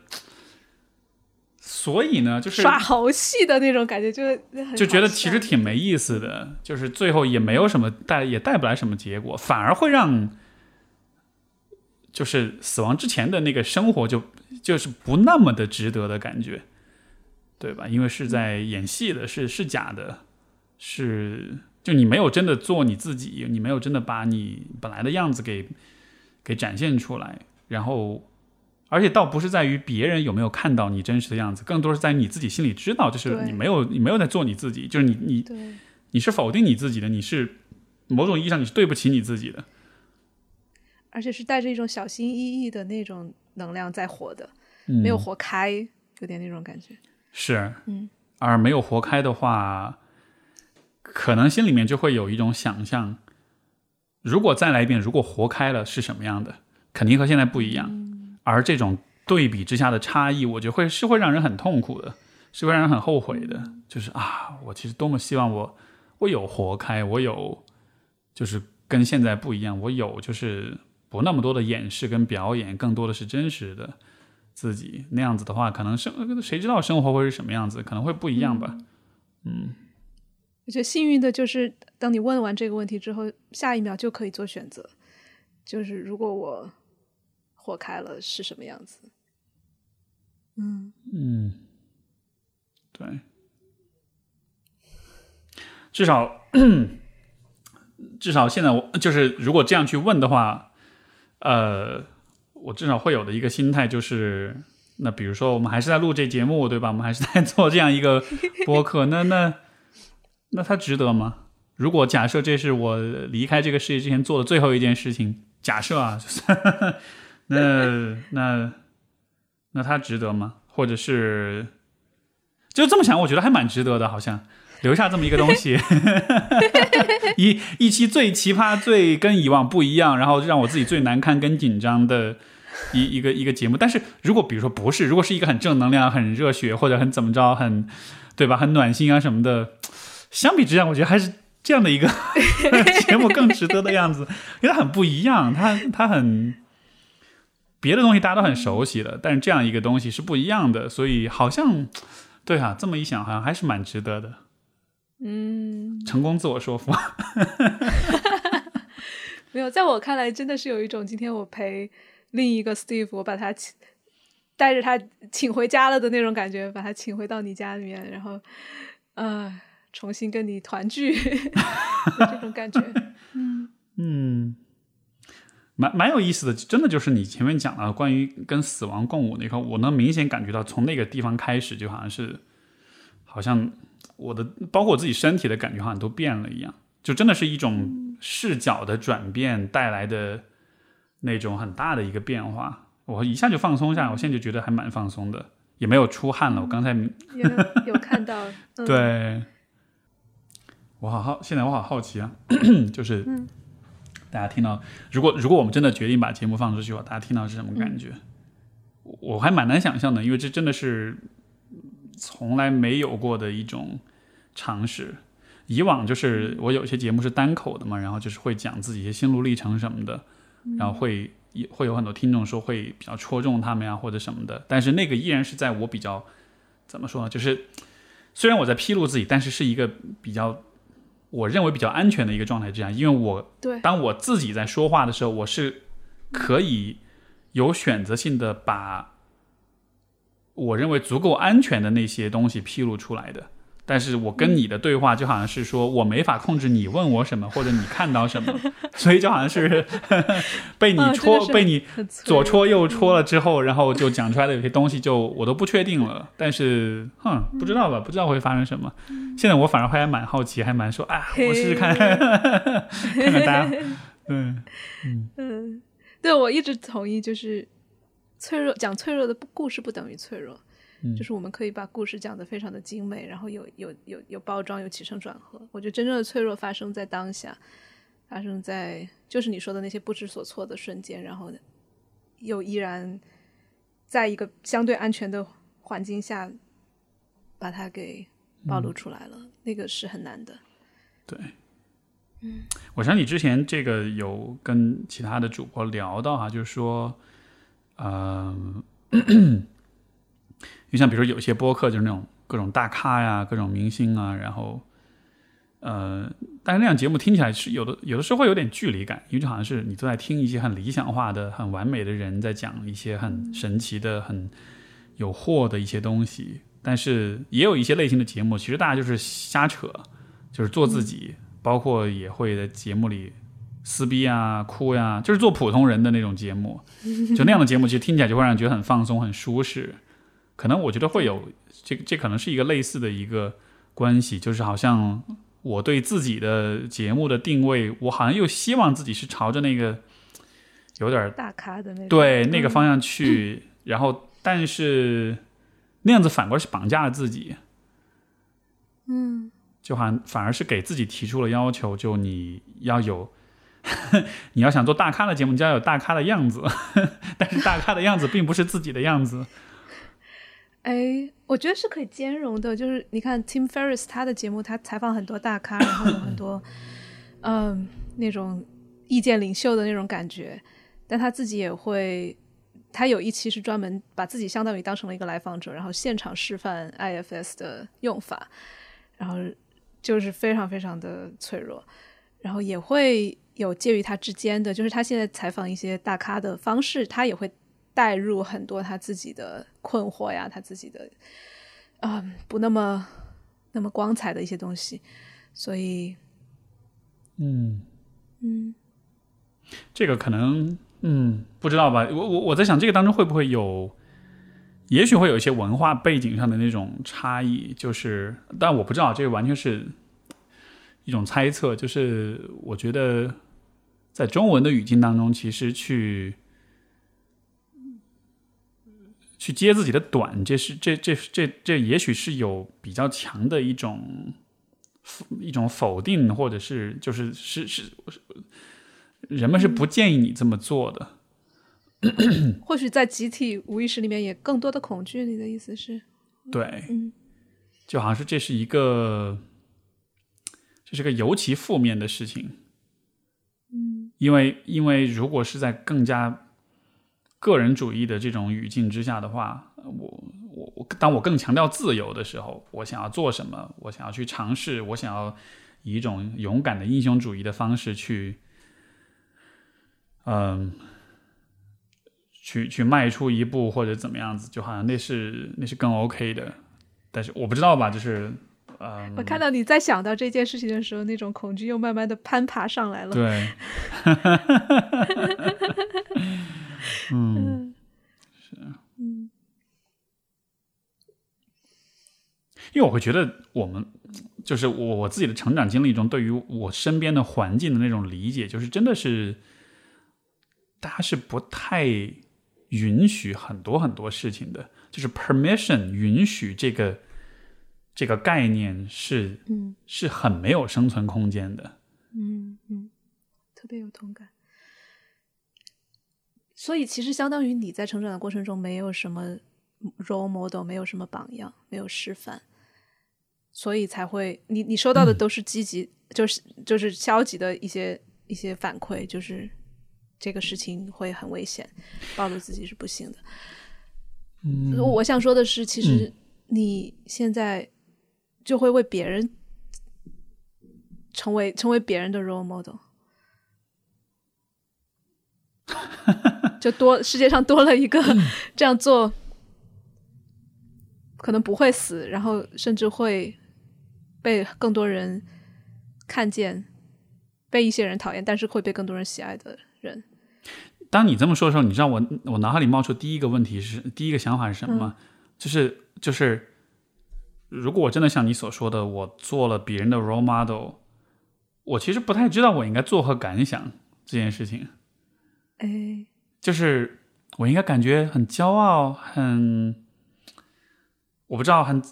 S2: 所以呢，就是
S1: 耍猴戏的那种感觉，就
S2: 就觉得其实挺没意思的，就是最后也没有什么带，也带不来什么结果，反而会让就是死亡之前的那个生活就就是不那么的值得的感觉，对吧？因为是在演戏的，是是假的，是就你没有真的做你自己，你没有真的把你本来的样子给给展现出来，然后而且倒不是在于别人有没有看到你真实的样子，更多是在于你自己心里知道，就是你没有你没有在做你自己，就是你你，你是否定你自己的，你是某种意义上你是对不起你自己的。
S1: 而且是带着一种小心翼翼的那种能量在活的，
S2: 嗯、
S1: 没有活开，有点那种感觉。
S2: 是，
S1: 嗯，
S2: 而没有活开的话，可能心里面就会有一种想象，如果再来一遍，如果活开了是什么样的，肯定和现在不一样。而这种对比之下的差异，我觉得会是会让人很痛苦的，是会让人很后悔的。就是啊，我其实多么希望我我有活开，我有就是跟现在不一样，我有就是不那么多的掩饰跟表演，更多的是真实的自己。那样子的话，可能生谁知道生活会是什么样子，可能会不一样吧。
S1: 嗯我觉得幸运的就是，当你问完这个问题之后，下一秒就可以做选择。就是如果我活开了是什么样子？嗯，
S2: 嗯，对，至少 *clears throat* 至少现在我就是，如果这样去问的话，呃，我至少会有的一个心态就是，那比如说我们还是在录这节目，对吧？我们还是在做这样一个播客，那那那它值得吗？如果假设这是我离开这个世界之前做的最后一件事情，假设啊，就是那那那它值得吗？或者是就这么想，我觉得还蛮值得的，好像留下这么一个东西，*laughs* 一一期最奇葩、最跟以往不一样，然后让我自己最难堪跟紧张的一一个一个节目。但是如果比如说不是，如果是一个很正能量、很热血或者很怎么着、很对吧、很暖心啊什么的，相比之下，我觉得还是这样的一个 *laughs* 节目更值得的样子，因为它很不一样，它它很。别的东西大家都很熟悉了，但是这样一个东西是不一样的，所以好像，对啊，这么一想，好像还是蛮值得的。
S1: 嗯，
S2: 成功自我说服。*laughs*
S1: 没有，在我看来，真的是有一种今天我陪另一个 Steve，我把他请带着他请回家了的那种感觉，把他请回到你家里面，然后呃，重新跟你团聚这种感觉。*laughs* 嗯
S2: 嗯，蛮蛮有意思的，真的就是你前面讲了关于跟死亡共舞那块，我能明显感觉到从那个地方开始，就好像是，好像我的包括我自己身体的感觉好像都变了一样，就真的是一种视角的转变带来的那种很大的一个变化，我一下就放松下来，我现在就觉得还蛮放松的，也没有出汗了，我刚才
S1: 有有看到，*laughs* 嗯、
S2: 对，我好好，现在我好好奇啊，*coughs* 就是
S1: 嗯。
S2: 大家听到，如果如果我们真的决定把节目放出去的话，大家听到是什么感觉？我我还蛮难想象的，因为这真的是从来没有过的一种尝试。以往就是我有些节目是单口的嘛，然后就是会讲自己一些心路历程什么的，然后会也会有很多听众说会比较戳中他们呀或者什么的，但是那个依然是在我比较怎么说呢？就是虽然我在披露自己，但是是一个比较我认为比较安全的一个状态之下，因为我
S1: 对，
S2: 当我自己在说话的时候，我是可以有选择性的把我认为足够安全的那些东西披露出来的。但是我跟你的对话就好像是说我没法控制你问我什么或者你看到什么，*laughs* 所以就好像是被你戳、被你左戳右戳了之后，然后就讲出来的有些东西就我都不确定了。但是，哼，不知道吧？不知道会发生什么。现在我反而还蛮好奇，还蛮说啊，我试试看，*laughs* 看看大家，*laughs* 嗯
S1: 嗯嗯，对我一直同意，就是脆弱讲脆弱的故事不等于脆弱，
S2: 嗯
S1: 就是我们可以把故事讲得非常的精美，然后有有有有包装，有起承转合。我觉得真正的脆弱发生在当下，发生在就是你说的那些不知所措的瞬间，然后又依然在一个相对安全的环境下把它给暴露出来了，那个是很难的。
S2: 对。嗯我想你之前这个有跟其他的主播聊到哈，就是说，呃，*coughs* 就像比如说有些播客就是那种各种大咖呀、各种明星啊，然后，呃，但是那样节目听起来是有的，有的时候会有点距离感，因为就好像是你都在听一些很理想化的、很完美的人在讲一些很神奇的、很有货的一些东西，但是也有一些类型的节目，其实大家就是瞎扯，就是做自己。包括也会在节目里撕逼啊、哭呀，就是做普通人的那种节目。*laughs* 就那样的节目，其实听起来就会让人觉得很放松、很舒适。可能我觉得会有这这可能是一个类似的一个关系，就是好像我对自己的节目的定位，我好像又希望自己是朝着那个有点
S1: 大咖的那种
S2: 对那个方向去，然后但是那样子反过来是绑架了自己。
S1: 嗯，
S2: 就好像反而是给自己提出了要求，就你要有，*laughs* 你要想做大咖的节目，你就要有大咖的样子，*laughs* 但是大咖的样子并不是自己的样子。*laughs*
S1: 哎，我觉得是可以兼容的。就是你看 Tim Ferriss 他的节目，他采访很多大咖，然后有很多嗯那种意见领袖的那种感觉，但他自己也会，他有一期是专门把自己相当于当成了一个来访者，然后现场示范 IFS 的用法。然后就是非常非常的脆弱，然后也会有介于他之间的，就是他现在采访一些大咖的方式，他也会带入很多他自己的困惑呀，他自己的嗯不那么那么光彩的一些东西，所以
S2: 嗯
S1: 嗯，
S2: 这个可能嗯不知道吧，我我我在想这个当中会不会有。也许会有一些文化背景上的那种差异，就是，但我不知道，这个完全是一种猜测。就是我觉得，在中文的语境当中，其实去去接自己的短，这是这这这这，也许是有比较强的一种一种否定，或者是就是是是人们是不建议你这么做的。
S1: 或许在集体无意识里面也更多的恐惧，你的意思是？
S2: 对，
S1: 嗯，
S2: 就好像是这是一个，这是个尤其负面的事情，
S1: 嗯，
S2: 因为因为如果是在更加个人主义的这种语境之下的话，我我我当我更强调自由的时候，我想要做什么，我想要去尝试，我想要以一种勇敢的英雄主义的方式去，嗯。去去迈出一步或者怎么样子，就好像那是那是更 OK 的，但是我不知道吧，就是呃，
S1: 我看到你在想到这件事情的时候，那种恐惧又慢慢的攀爬上来了。
S2: 对，*laughs* 嗯，是，
S1: 嗯，
S2: 因为我会觉得我们就是我我自己的成长经历中，对于我身边的环境的那种理解，就是真的是大家是不太。允许很多很多事情的，就是 permission 允许这个这个概念是，
S1: 嗯，
S2: 是很没有生存空间的，
S1: 嗯嗯，特别有同感。所以其实相当于你在成长的过程中没有什么 role model，没有什么榜样，没有示范，所以才会你你收到的都是积极，就是就是消极的一些一些反馈，就是。这个事情会很危险，暴露自己是不行的。
S2: 嗯，
S1: 我想说的是，其实你现在就会为别人成为成为别人的 role model，*laughs* 就多世界上多了一个这样做，可能不会死，然后甚至会被更多人看见，被一些人讨厌，但是会被更多人喜爱的。人，
S2: 当你这么说的时候，你知道我我脑海里冒出第一个问题是第一个想法是什么吗？就是就是，如果我真的像你所说的，我做了别人的 role model，我其实不太知道我应该作何感想这件事情。
S1: 哎，
S2: 就是我应该感觉很骄傲，很我不知道，很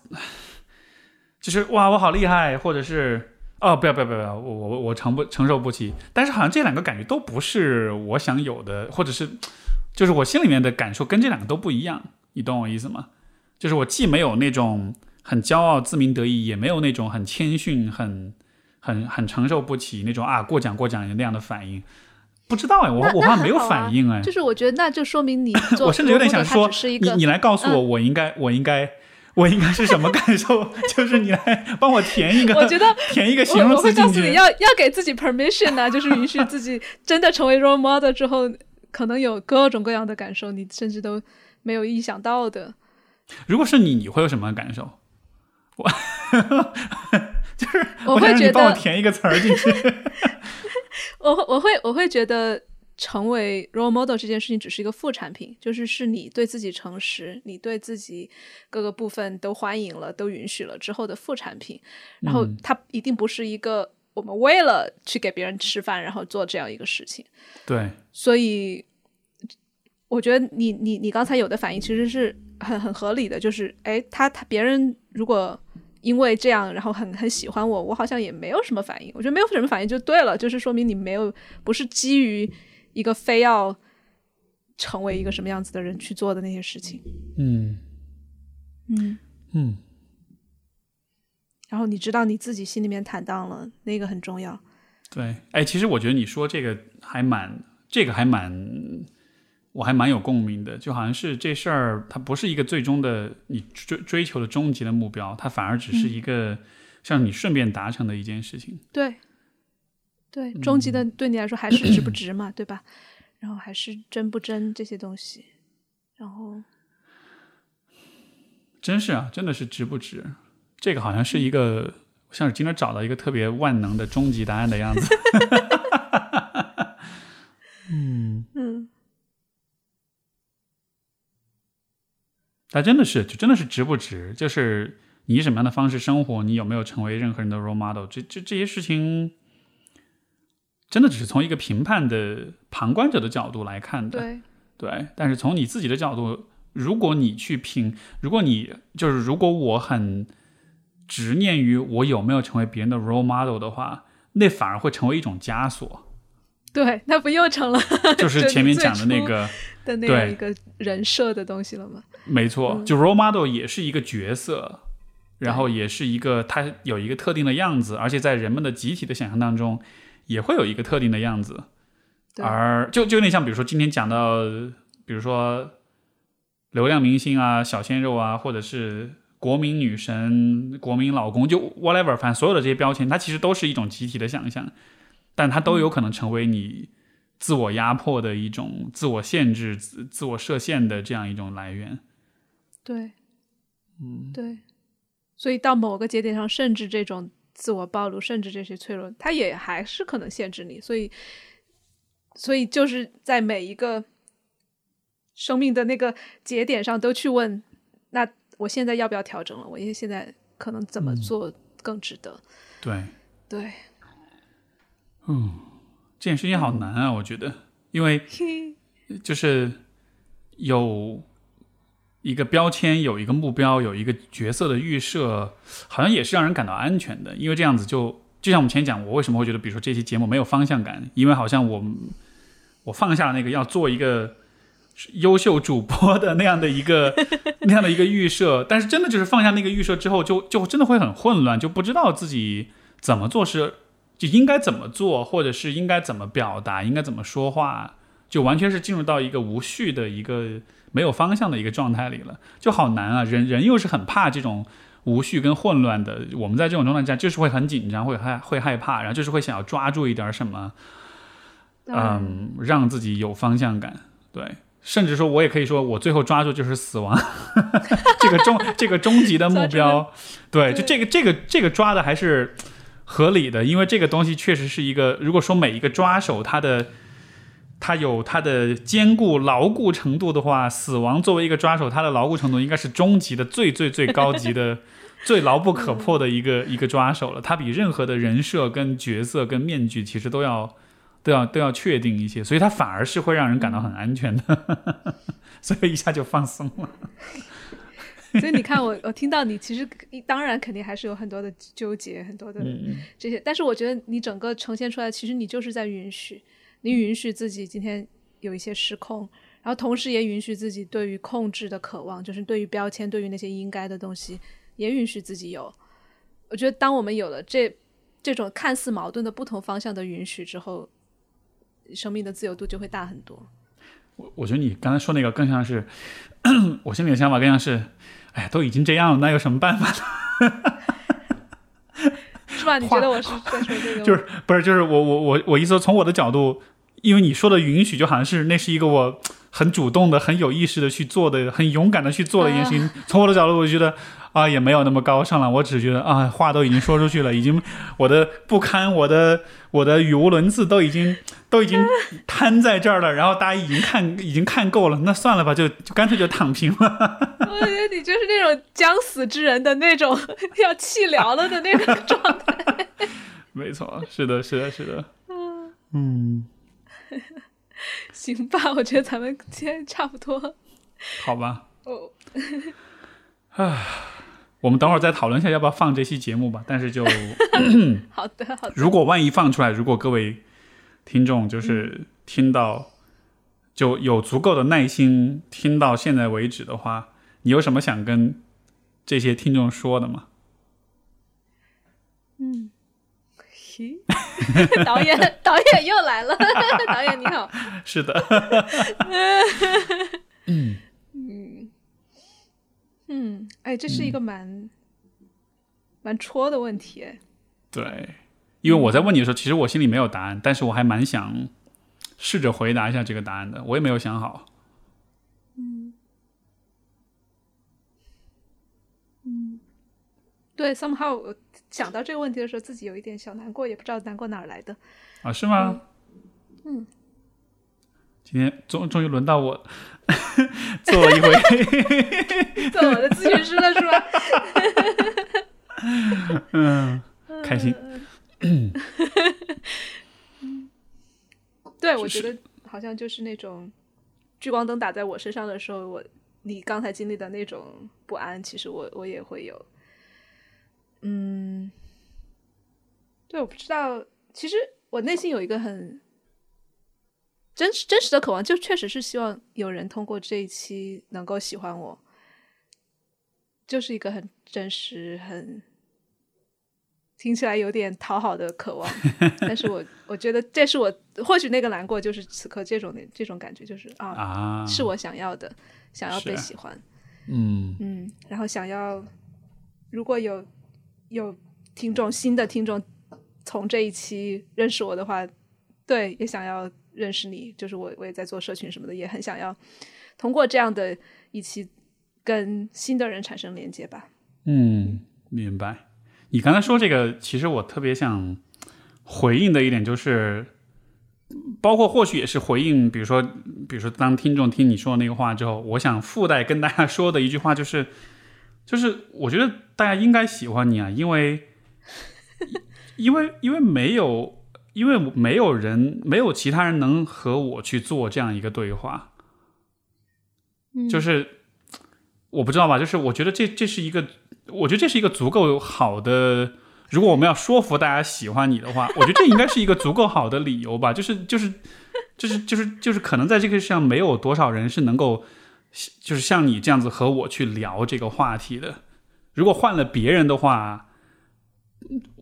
S2: 就是哇，我好厉害，或者是。哦，不要不要不要！我我我承不承受不起。但是好像这两个感觉都不是我想有的，或者是就是我心里面的感受跟这两个都不一样。你懂我意思吗？就是我既没有那种很骄傲自鸣得意，也没有那种很谦逊、很很很承受不起那种啊过奖过奖那样的反应。不知道哎，我我好像没有反应哎。
S1: 就是我觉得那就说明你，*laughs*
S2: 我甚至有点想说，你你来告诉我，我应该我应该。我应该是什么感受？*laughs* 就是你来帮我填一个，
S1: 我觉得
S2: 填一个形容词
S1: 进去。要要给自己 permission 呢，就是允许自己真的成为 role model 之后，可能有各种各样的感受，你甚至都没有意想到的。
S2: 如果是你，你会有什么感受？我就是
S1: 我会觉得
S2: 帮我填一个词儿进去。
S1: 我 *laughs* 我会我会觉得成为 role model 这件事情只是一个副产品，就是是你对自己诚实，你对自己各个部分都欢迎了，都允许了之后的副产品。然后它一定不是一个我们为了去给别人吃饭然后做这样一个事情。
S2: 对，
S1: 所以我觉得你你你刚才有的反应其实是很很合理的，就是哎，他他别人如果。因为这样，然后很很喜欢我，我好像也没有什么反应。我觉得没有什么反应就对了，就是说明你没有不是基于一个非要成为一个什么样子的人去做的那些事情。
S2: 嗯
S1: 嗯
S2: 嗯，
S1: 然后你知道你自己心里面坦荡了，那个很重要。
S2: 对，哎，其实我觉得你说这个还蛮，这个还蛮。我还蛮有共鸣的，就好像是这事儿，它不是一个最终的你追追求的终极的目标，它反而只是一个像你顺便达成的一件事情。
S1: 对，对，终极的对你来说还是值不 *clears throat* 值嘛，对吧？然后还是真不真这些东西，然后
S2: 真是啊，真的是值不值？这个好像是一个像是今天找到一个特别万能的终极答案的样子。*laughs*
S1: 嗯嗯。
S2: 它真的是，就真的是值不值？就是你以什么样的方式生活，你有没有成为任何人的 role model？这这这些事情，真的只是从一个评判的旁观者的角度来看的。
S1: 对
S2: 对，但是从你自己的角度，如果你去评，如果你就是如果我很执念于我有没有成为别人的 role model 的话，那反而会成为一种枷锁。
S1: 对，那不又成了
S2: 就是 *laughs* 前面讲的那个
S1: 的那样一个人设的东西了吗？
S2: 没错，就 role model 也是一个角色，然后也是一个他有一个特定的样子，而且在人们的集体的想象当中也会有一个特定的样子。而就就有点像，比如说今天讲到，比如说流量明星啊、小鲜肉啊，或者是国民女神、国民老公，就 whatever，反正所有的这些标签，它其实都是一种集体的想象。但它都有可能成为你自我压迫的一种自我限制、自自我设限的这样一种来源。
S1: 对，
S2: 嗯，
S1: 对，所以到某个节点上，甚至这种自我暴露，甚至这些脆弱，它也还是可能限制你。所以，所以就是在每一个生命的那个节点上，都去问：那我现在要不要调整了？我因为现在可能怎么做更值得？
S2: 对，
S1: 对。
S2: 嗯，这件事情好难啊，我觉得，因为就是有一个标签，有一个目标，有一个角色的预设，好像也是让人感到安全的。因为这样子就就像我们前讲，我为什么会觉得，比如说这期节目没有方向感，因为好像我我放下那个要做一个优秀主播的那样的一个那样的一个预设，但是真的就是放下那个预设之后，就就真的会很混乱，就不知道自己怎么做是。就应该怎么做，或者是应该怎么表达，应该怎么说话，就完全是进入到一个无序的一个没有方向的一个状态里了，就好难啊！人人又是很怕这种无序跟混乱的，我们在这种状态下就是会很紧张，会害会害怕，然后就是会想要抓住一点什么，嗯，让自己有方向感。对，甚至说我也可以说我最后抓住就是死亡，*laughs* 这个终这个终极的目标。对，就这个这个这个抓的还是。合理的，因为这个东西确实是一个。如果说每一个抓手，它的它有它的坚固牢固程度的话，死亡作为一个抓手，它的牢固程度应该是终极的、最最最高级的、*laughs* 最牢不可破的一个一个抓手了。它比任何的人设、跟角色、跟面具，其实都要都要都要确定一些，所以它反而是会让人感到很安全的，*laughs* 所以一下就放松了。*laughs*
S1: 所以你看，我我听到你其实当然肯定还是有很多的纠结，很多的这些，但是我觉得你整个呈现出来，其实你就是在允许，你允许自己今天有一些失控，然后同时也允许自己对于控制的渴望，就是对于标签，对于那些应该的东西，也允许自己有。我觉得当我们有了这这种看似矛盾的不同方向的允许之后，生命的自由度就会大很多。
S2: 我我觉得你刚才说那个更像是，*clears throat* 我心里的想法更像是。哎呀，都已经这样了，那有什么办法呢？*laughs*
S1: 是吧？你觉得我是在说这个？
S2: 就是不是？就是我我我我意思说，从我的角度，因为你说的允许，就好像是那是一个我 *tsk* 很主动的、很有意识的去做的、很勇敢的去做的一件事情。从我的角度，我觉得啊，也没有那么高尚了。我只觉得啊，话都已经说出去了，已经 *laughs* 我的不堪，我的我的语无伦次，都已经 *tsk* 都已经 *laughs* 瘫在这儿了。然后大家已经看已经看够了，那算了吧，就就干脆就躺平了。*laughs*
S1: 我觉得你就是那种将死之人的那种要气疗了的那个状态。
S2: 没错，是的，是的，是的。嗯。*laughs*
S1: 行吧，我觉得咱们今天差不多。
S2: 好吧。
S1: 哦。
S2: 唉，我们等会儿再讨论一下要不要放这期节目吧。但是就 *laughs*
S1: 好的，好的。
S2: 如果万一放出来，如果各位听众就是听到就有足够的耐心听到现在为止的话，你有什么想跟这些听众说的吗？
S1: 嗯。*laughs* 导演，导演又来了。导演你好。*laughs*
S2: 是的。
S1: 嗯嗯嗯，哎，这是一个蛮蛮戳的问题。
S2: 哎对，因为我在问你的时候，其实我心里没有答案，但是我还蛮想试着回答一下这个答案的。我也没有想好。
S1: 嗯嗯，对，somehow 我。想到这个问题的时候，自己有一点小难过，也不知道难过哪儿来的
S2: 啊？是吗？
S1: 嗯，
S2: 今天终终于轮到我 *laughs* 做了一回 *laughs*
S1: 做我的咨询师了，是吧？*laughs*
S2: 嗯，开心。*coughs*
S1: 对，我觉得好像就是那种聚光灯打在我身上的时候，我你刚才经历的那种不安，其实我我也会有。嗯，对，我不知道。其实我内心有一个很真实、真实的渴望，就确实是希望有人通过这一期能够喜欢我，就是一个很真实、很听起来有点讨好的渴望。*laughs* 但是我我觉得这是我或许那个难过，就是此刻这种的这种感觉，就是啊，是我想要的，想要被喜欢。
S2: 嗯
S1: 嗯，然后想要如果有。有听众，新的听众从这一期认识我的话，对，也想要认识你。就是我，我也在做社群什么的，也很想要通过这样的一期跟新的人产生连接吧。
S2: 嗯，明白。你刚才说这个，其实我特别想回应的一点就是，包括或许也是回应，比如说，比如说当听众听你说那个话之后，我想附带跟大家说的一句话就是。就是我觉得大家应该喜欢你啊，因为，*laughs* 因为因为没有，因为没有人，没有其他人能和我去做这样一个对话。就是我不知道吧，就是我觉得这这是一个，我觉得这是一个足够好的。如果我们要说服大家喜欢你的话，我觉得这应该是一个足够好的理由吧。就是就是就是就是就是可能在这个世上没有多少人是能够。就是像你这样子和我去聊这个话题的，如果换了别人的话，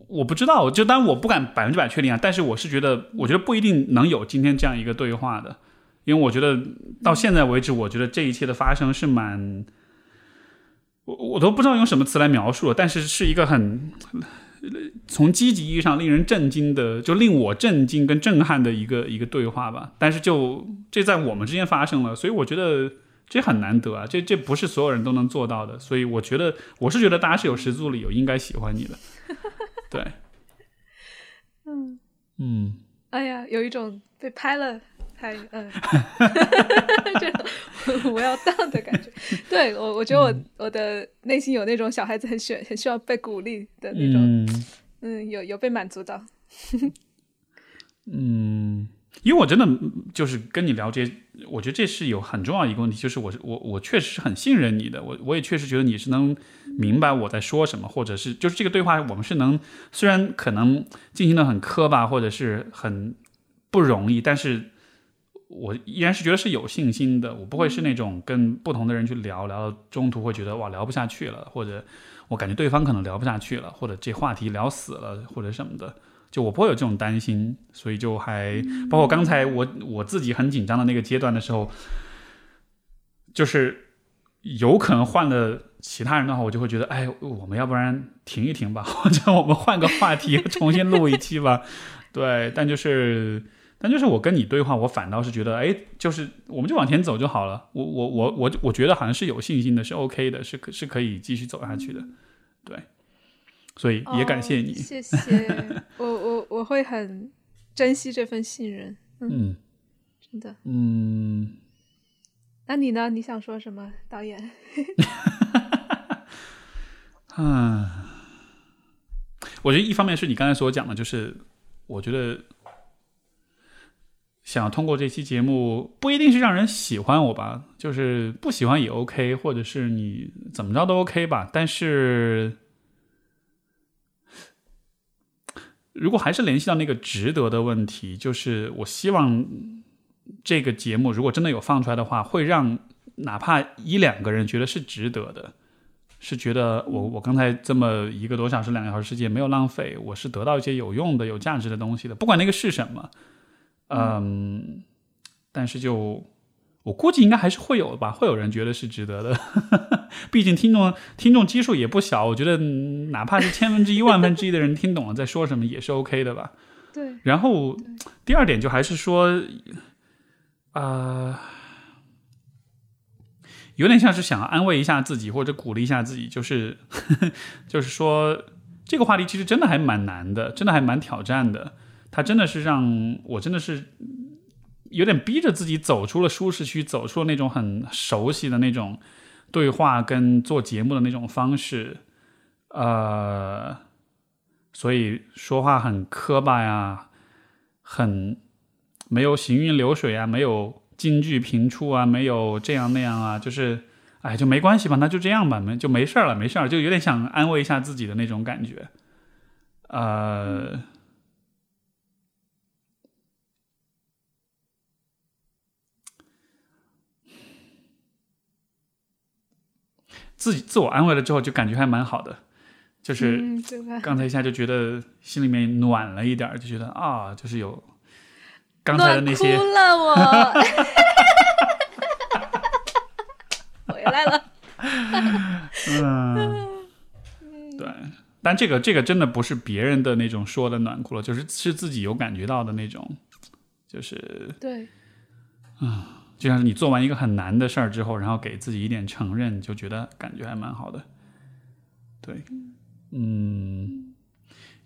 S2: 我不知道，就当然我不敢百分之百确定啊。但是我是觉得，我觉得不一定能有今天这样一个对话的，因为我觉得到现在为止，我觉得这一切的发生是蛮，我我都不知道用什么词来描述了，但是是一个很从积极意义上令人震惊的，就令我震惊跟震撼的一个一个对话吧。但是就这在我们之间发生了，所以我觉得。这很难得啊，这这不是所有人都能做到的，所以我觉得我是觉得大家是有十足理由应该喜欢你的，*laughs* 对，
S1: 嗯。
S2: 嗯，
S1: 哎呀，有一种被拍了拍嗯，*laughs* 这种我要当的感觉，对我我觉得我我的内心有那种小孩子很喜很需要被鼓励的那种，嗯，有有被满足到，
S2: 嗯。因为我真的就是跟你聊这，我觉得这是有很重要一个问题，就是我我我确实是很信任你的，我我也确实觉得你是能明白我在说什么，或者是就是这个对话我们是能，虽然可能进行的很磕巴或者是很不容易，但是我依然是觉得是有信心的，我不会是那种跟不同的人去聊聊中途会觉得哇聊不下去了，或者我感觉对方可能聊不下去了，或者这话题聊死了或者什么的。就我不会有这种担心，所以就还包括刚才我我自己很紧张的那个阶段的时候，就是有可能换了其他人的话，我就会觉得，哎，我们要不然停一停吧，*laughs* 或者我们换个话题重新录一期吧。对，但就是，但就是我跟你对话，我反倒是觉得，哎，就是我们就往前走就好了。我我我我我觉得好像是有信心的，是 OK 的，是可是可以继续走下去的。对，所以也感谢你，
S1: 谢谢我我我会很珍惜这份信任。嗯，真的。
S2: 嗯，
S1: 那你呢？你想说什么，导演？
S2: 嗯，*laughs* 我觉得一方面是你刚才所讲的，就是我觉得。想通过这期节目，不一定是让人喜欢我吧，就是不喜欢也 OK，或者是你怎么着都 OK 吧。但是，如果还是联系到那个值得的问题，就是我希望这个节目如果真的有放出来的话，会让哪怕一两个人觉得是值得的，是觉得我我刚才这么一个多小时、两个小时时间没有浪费，我是得到一些有用的、有价值的东西的，不管那个是什么。嗯，但是就我估计应该还是会有吧，会有人觉得是值得的。*laughs* 毕竟听众听众基数也不小，我觉得哪怕是千分之一、万分之一的人听懂了在说什么也是 OK 的吧。
S1: 对。
S2: 然后第二点就还是说，啊，有点像是想安慰一下自己或者鼓励一下自己，就是 *laughs* 就是说这个话题其实真的还蛮难的，真的还蛮挑战的。它真的是让我真的是有点逼着自己走出了舒适区，走出了那种很熟悉的那种对话跟做节目的那种方式，呃，所以说话很磕巴呀，很没有行云流水啊，没有金句频出啊，没有这样那样啊，就是哎，就没关系吧，那就这样吧，没就没事了，没事儿，就有点想安慰一下自己的那种感觉，呃。自己自我安慰了之后，就感觉还蛮好的，就是刚才一下就觉得心里面暖了一点，就觉得啊，就是有刚才的那些。
S1: 哭了我，回来了。
S2: 嗯，对，但这个这个真的不是别人的那种说的暖哭了，就是是自己有感觉到的那种，就是
S1: 对，
S2: 啊。就像是你做完一个很难的事儿之后，然后给自己一点承认，就觉得感觉还蛮好的。对，嗯，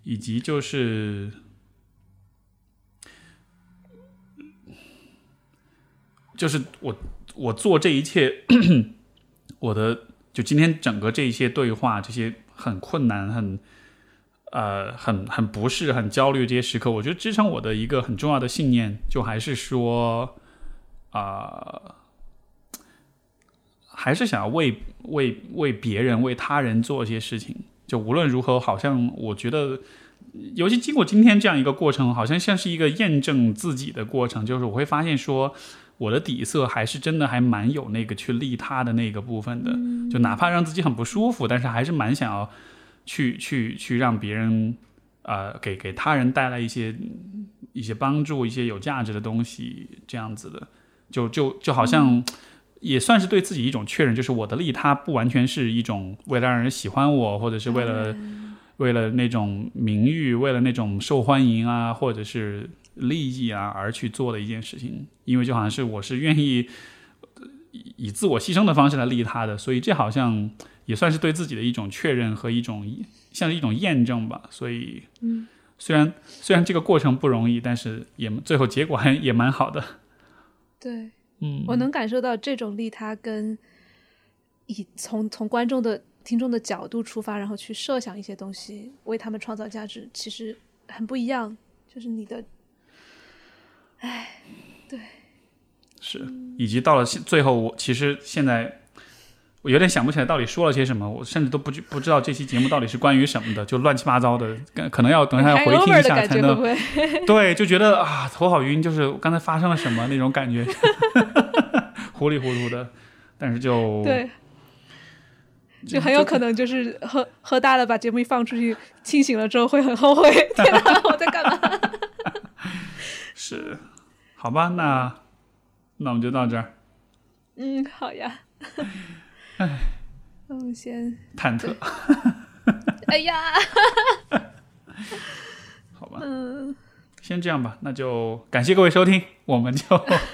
S2: 以及就是，就是我我做这一切，*clears throat* 我的就今天整个这一些对话，这些很困难、很呃很很不适、很焦虑这些时刻，我觉得支撑我的一个很重要的信念，就还是说。啊，还是想要为为为别人、为他人做一些事情。就无论如何，好像我觉得，尤其经过今天这样一个过程，好像像是一个验证自己的过程。就是我会发现，说我的底色还是真的还蛮有那个去利他的那个部分的。就哪怕让自己很不舒服，但是还是蛮想要去去去让别人，呃，给给他人带来一些一些帮助、一些有价值的东西，这样子的。就就就好像也算是对自己一种确认，就是我的利他不完全是一种为了让人喜欢我，或者是为了为了那种名誉，为了那种受欢迎啊，或者是利益啊而去做的一件事情。因为就好像是我是愿意以自我牺牲的方式来利他的，所以这好像也算是对自己的一种确认和一种像是一种验证吧。所以，
S1: 嗯，
S2: 虽然虽然这个过程不容易，但是也最后结果还也蛮好的。
S1: 对，
S2: 嗯，
S1: 我能感受到这种利他跟以从从观众的听众的角度出发，然后去设想一些东西，为他们创造价值，其实很不一样。就是你的，哎，对，
S2: 是，以及到了现最后，我其实现在。我有点想不起来到底说了些什么，我甚至都不不知道这期节目到底是关于什么的，就乱七八糟的，可能要等一下要回听一下才能。*laughs* 对，就觉得啊头好晕，就是刚才发生了什么那种感觉，*laughs* 糊里糊涂的，但是就
S1: 对，就很有可能就是喝喝大了，把节目一放出去，清醒了之后会很后悔。天哪，我在干嘛？*laughs*
S2: 是，好吧，那那我们就到这儿。
S1: 嗯，好呀。
S2: 哎，
S1: 我们先
S2: 忐忑。*laughs*
S1: 哎呀，*laughs*
S2: 好吧。
S1: 嗯，
S2: 先这样吧，那就感谢各位收听，我们就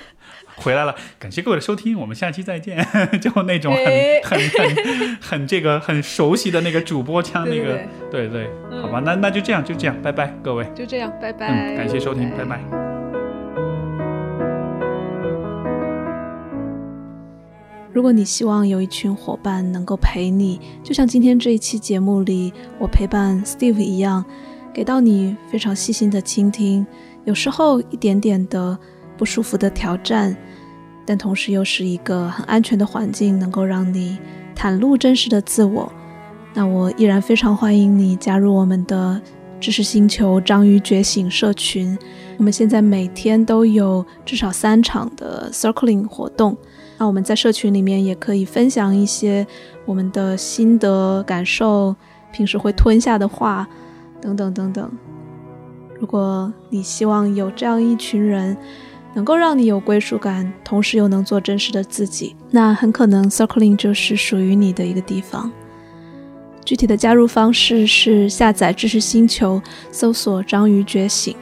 S2: *laughs* 回来了。感谢各位的收听，我们下期再见。就那种很很很很这个很熟悉的那个主播腔，那个对对，好吧，那那就这样，就这样，拜拜，各位，
S1: 就这样，拜拜，
S2: 嗯，感谢收听，拜拜。
S1: 如果你希望有一群伙伴能够陪你，就像今天这一期节目里我陪伴 Steve 一样，给到你非常细心的倾听，有时候一点点的不舒服的挑战，但同时又是一个很安全的环境，能够让你袒露真实的自我，那我依然非常欢迎你加入我们的知识星球章鱼觉醒社群。我们现在每天都有至少三场的 Circling 活动。那我们在社群里面也可以分享一些我们的心得感受，平时会吞下的话，等等等等。如果你希望有这样一群人，能够让你有归属感，同时又能做真实的自己，那很可能 Circling 就是属于你的一个地方。具体的加入方式是下载知识星球，搜索“章鱼觉醒”。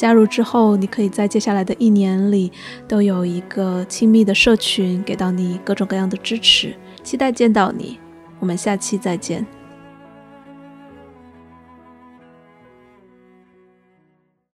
S1: 加入之后，你可以在接下来的一年里都有一个亲密的社群，给到你各种各样的支持。期待见到你，我们下期再见。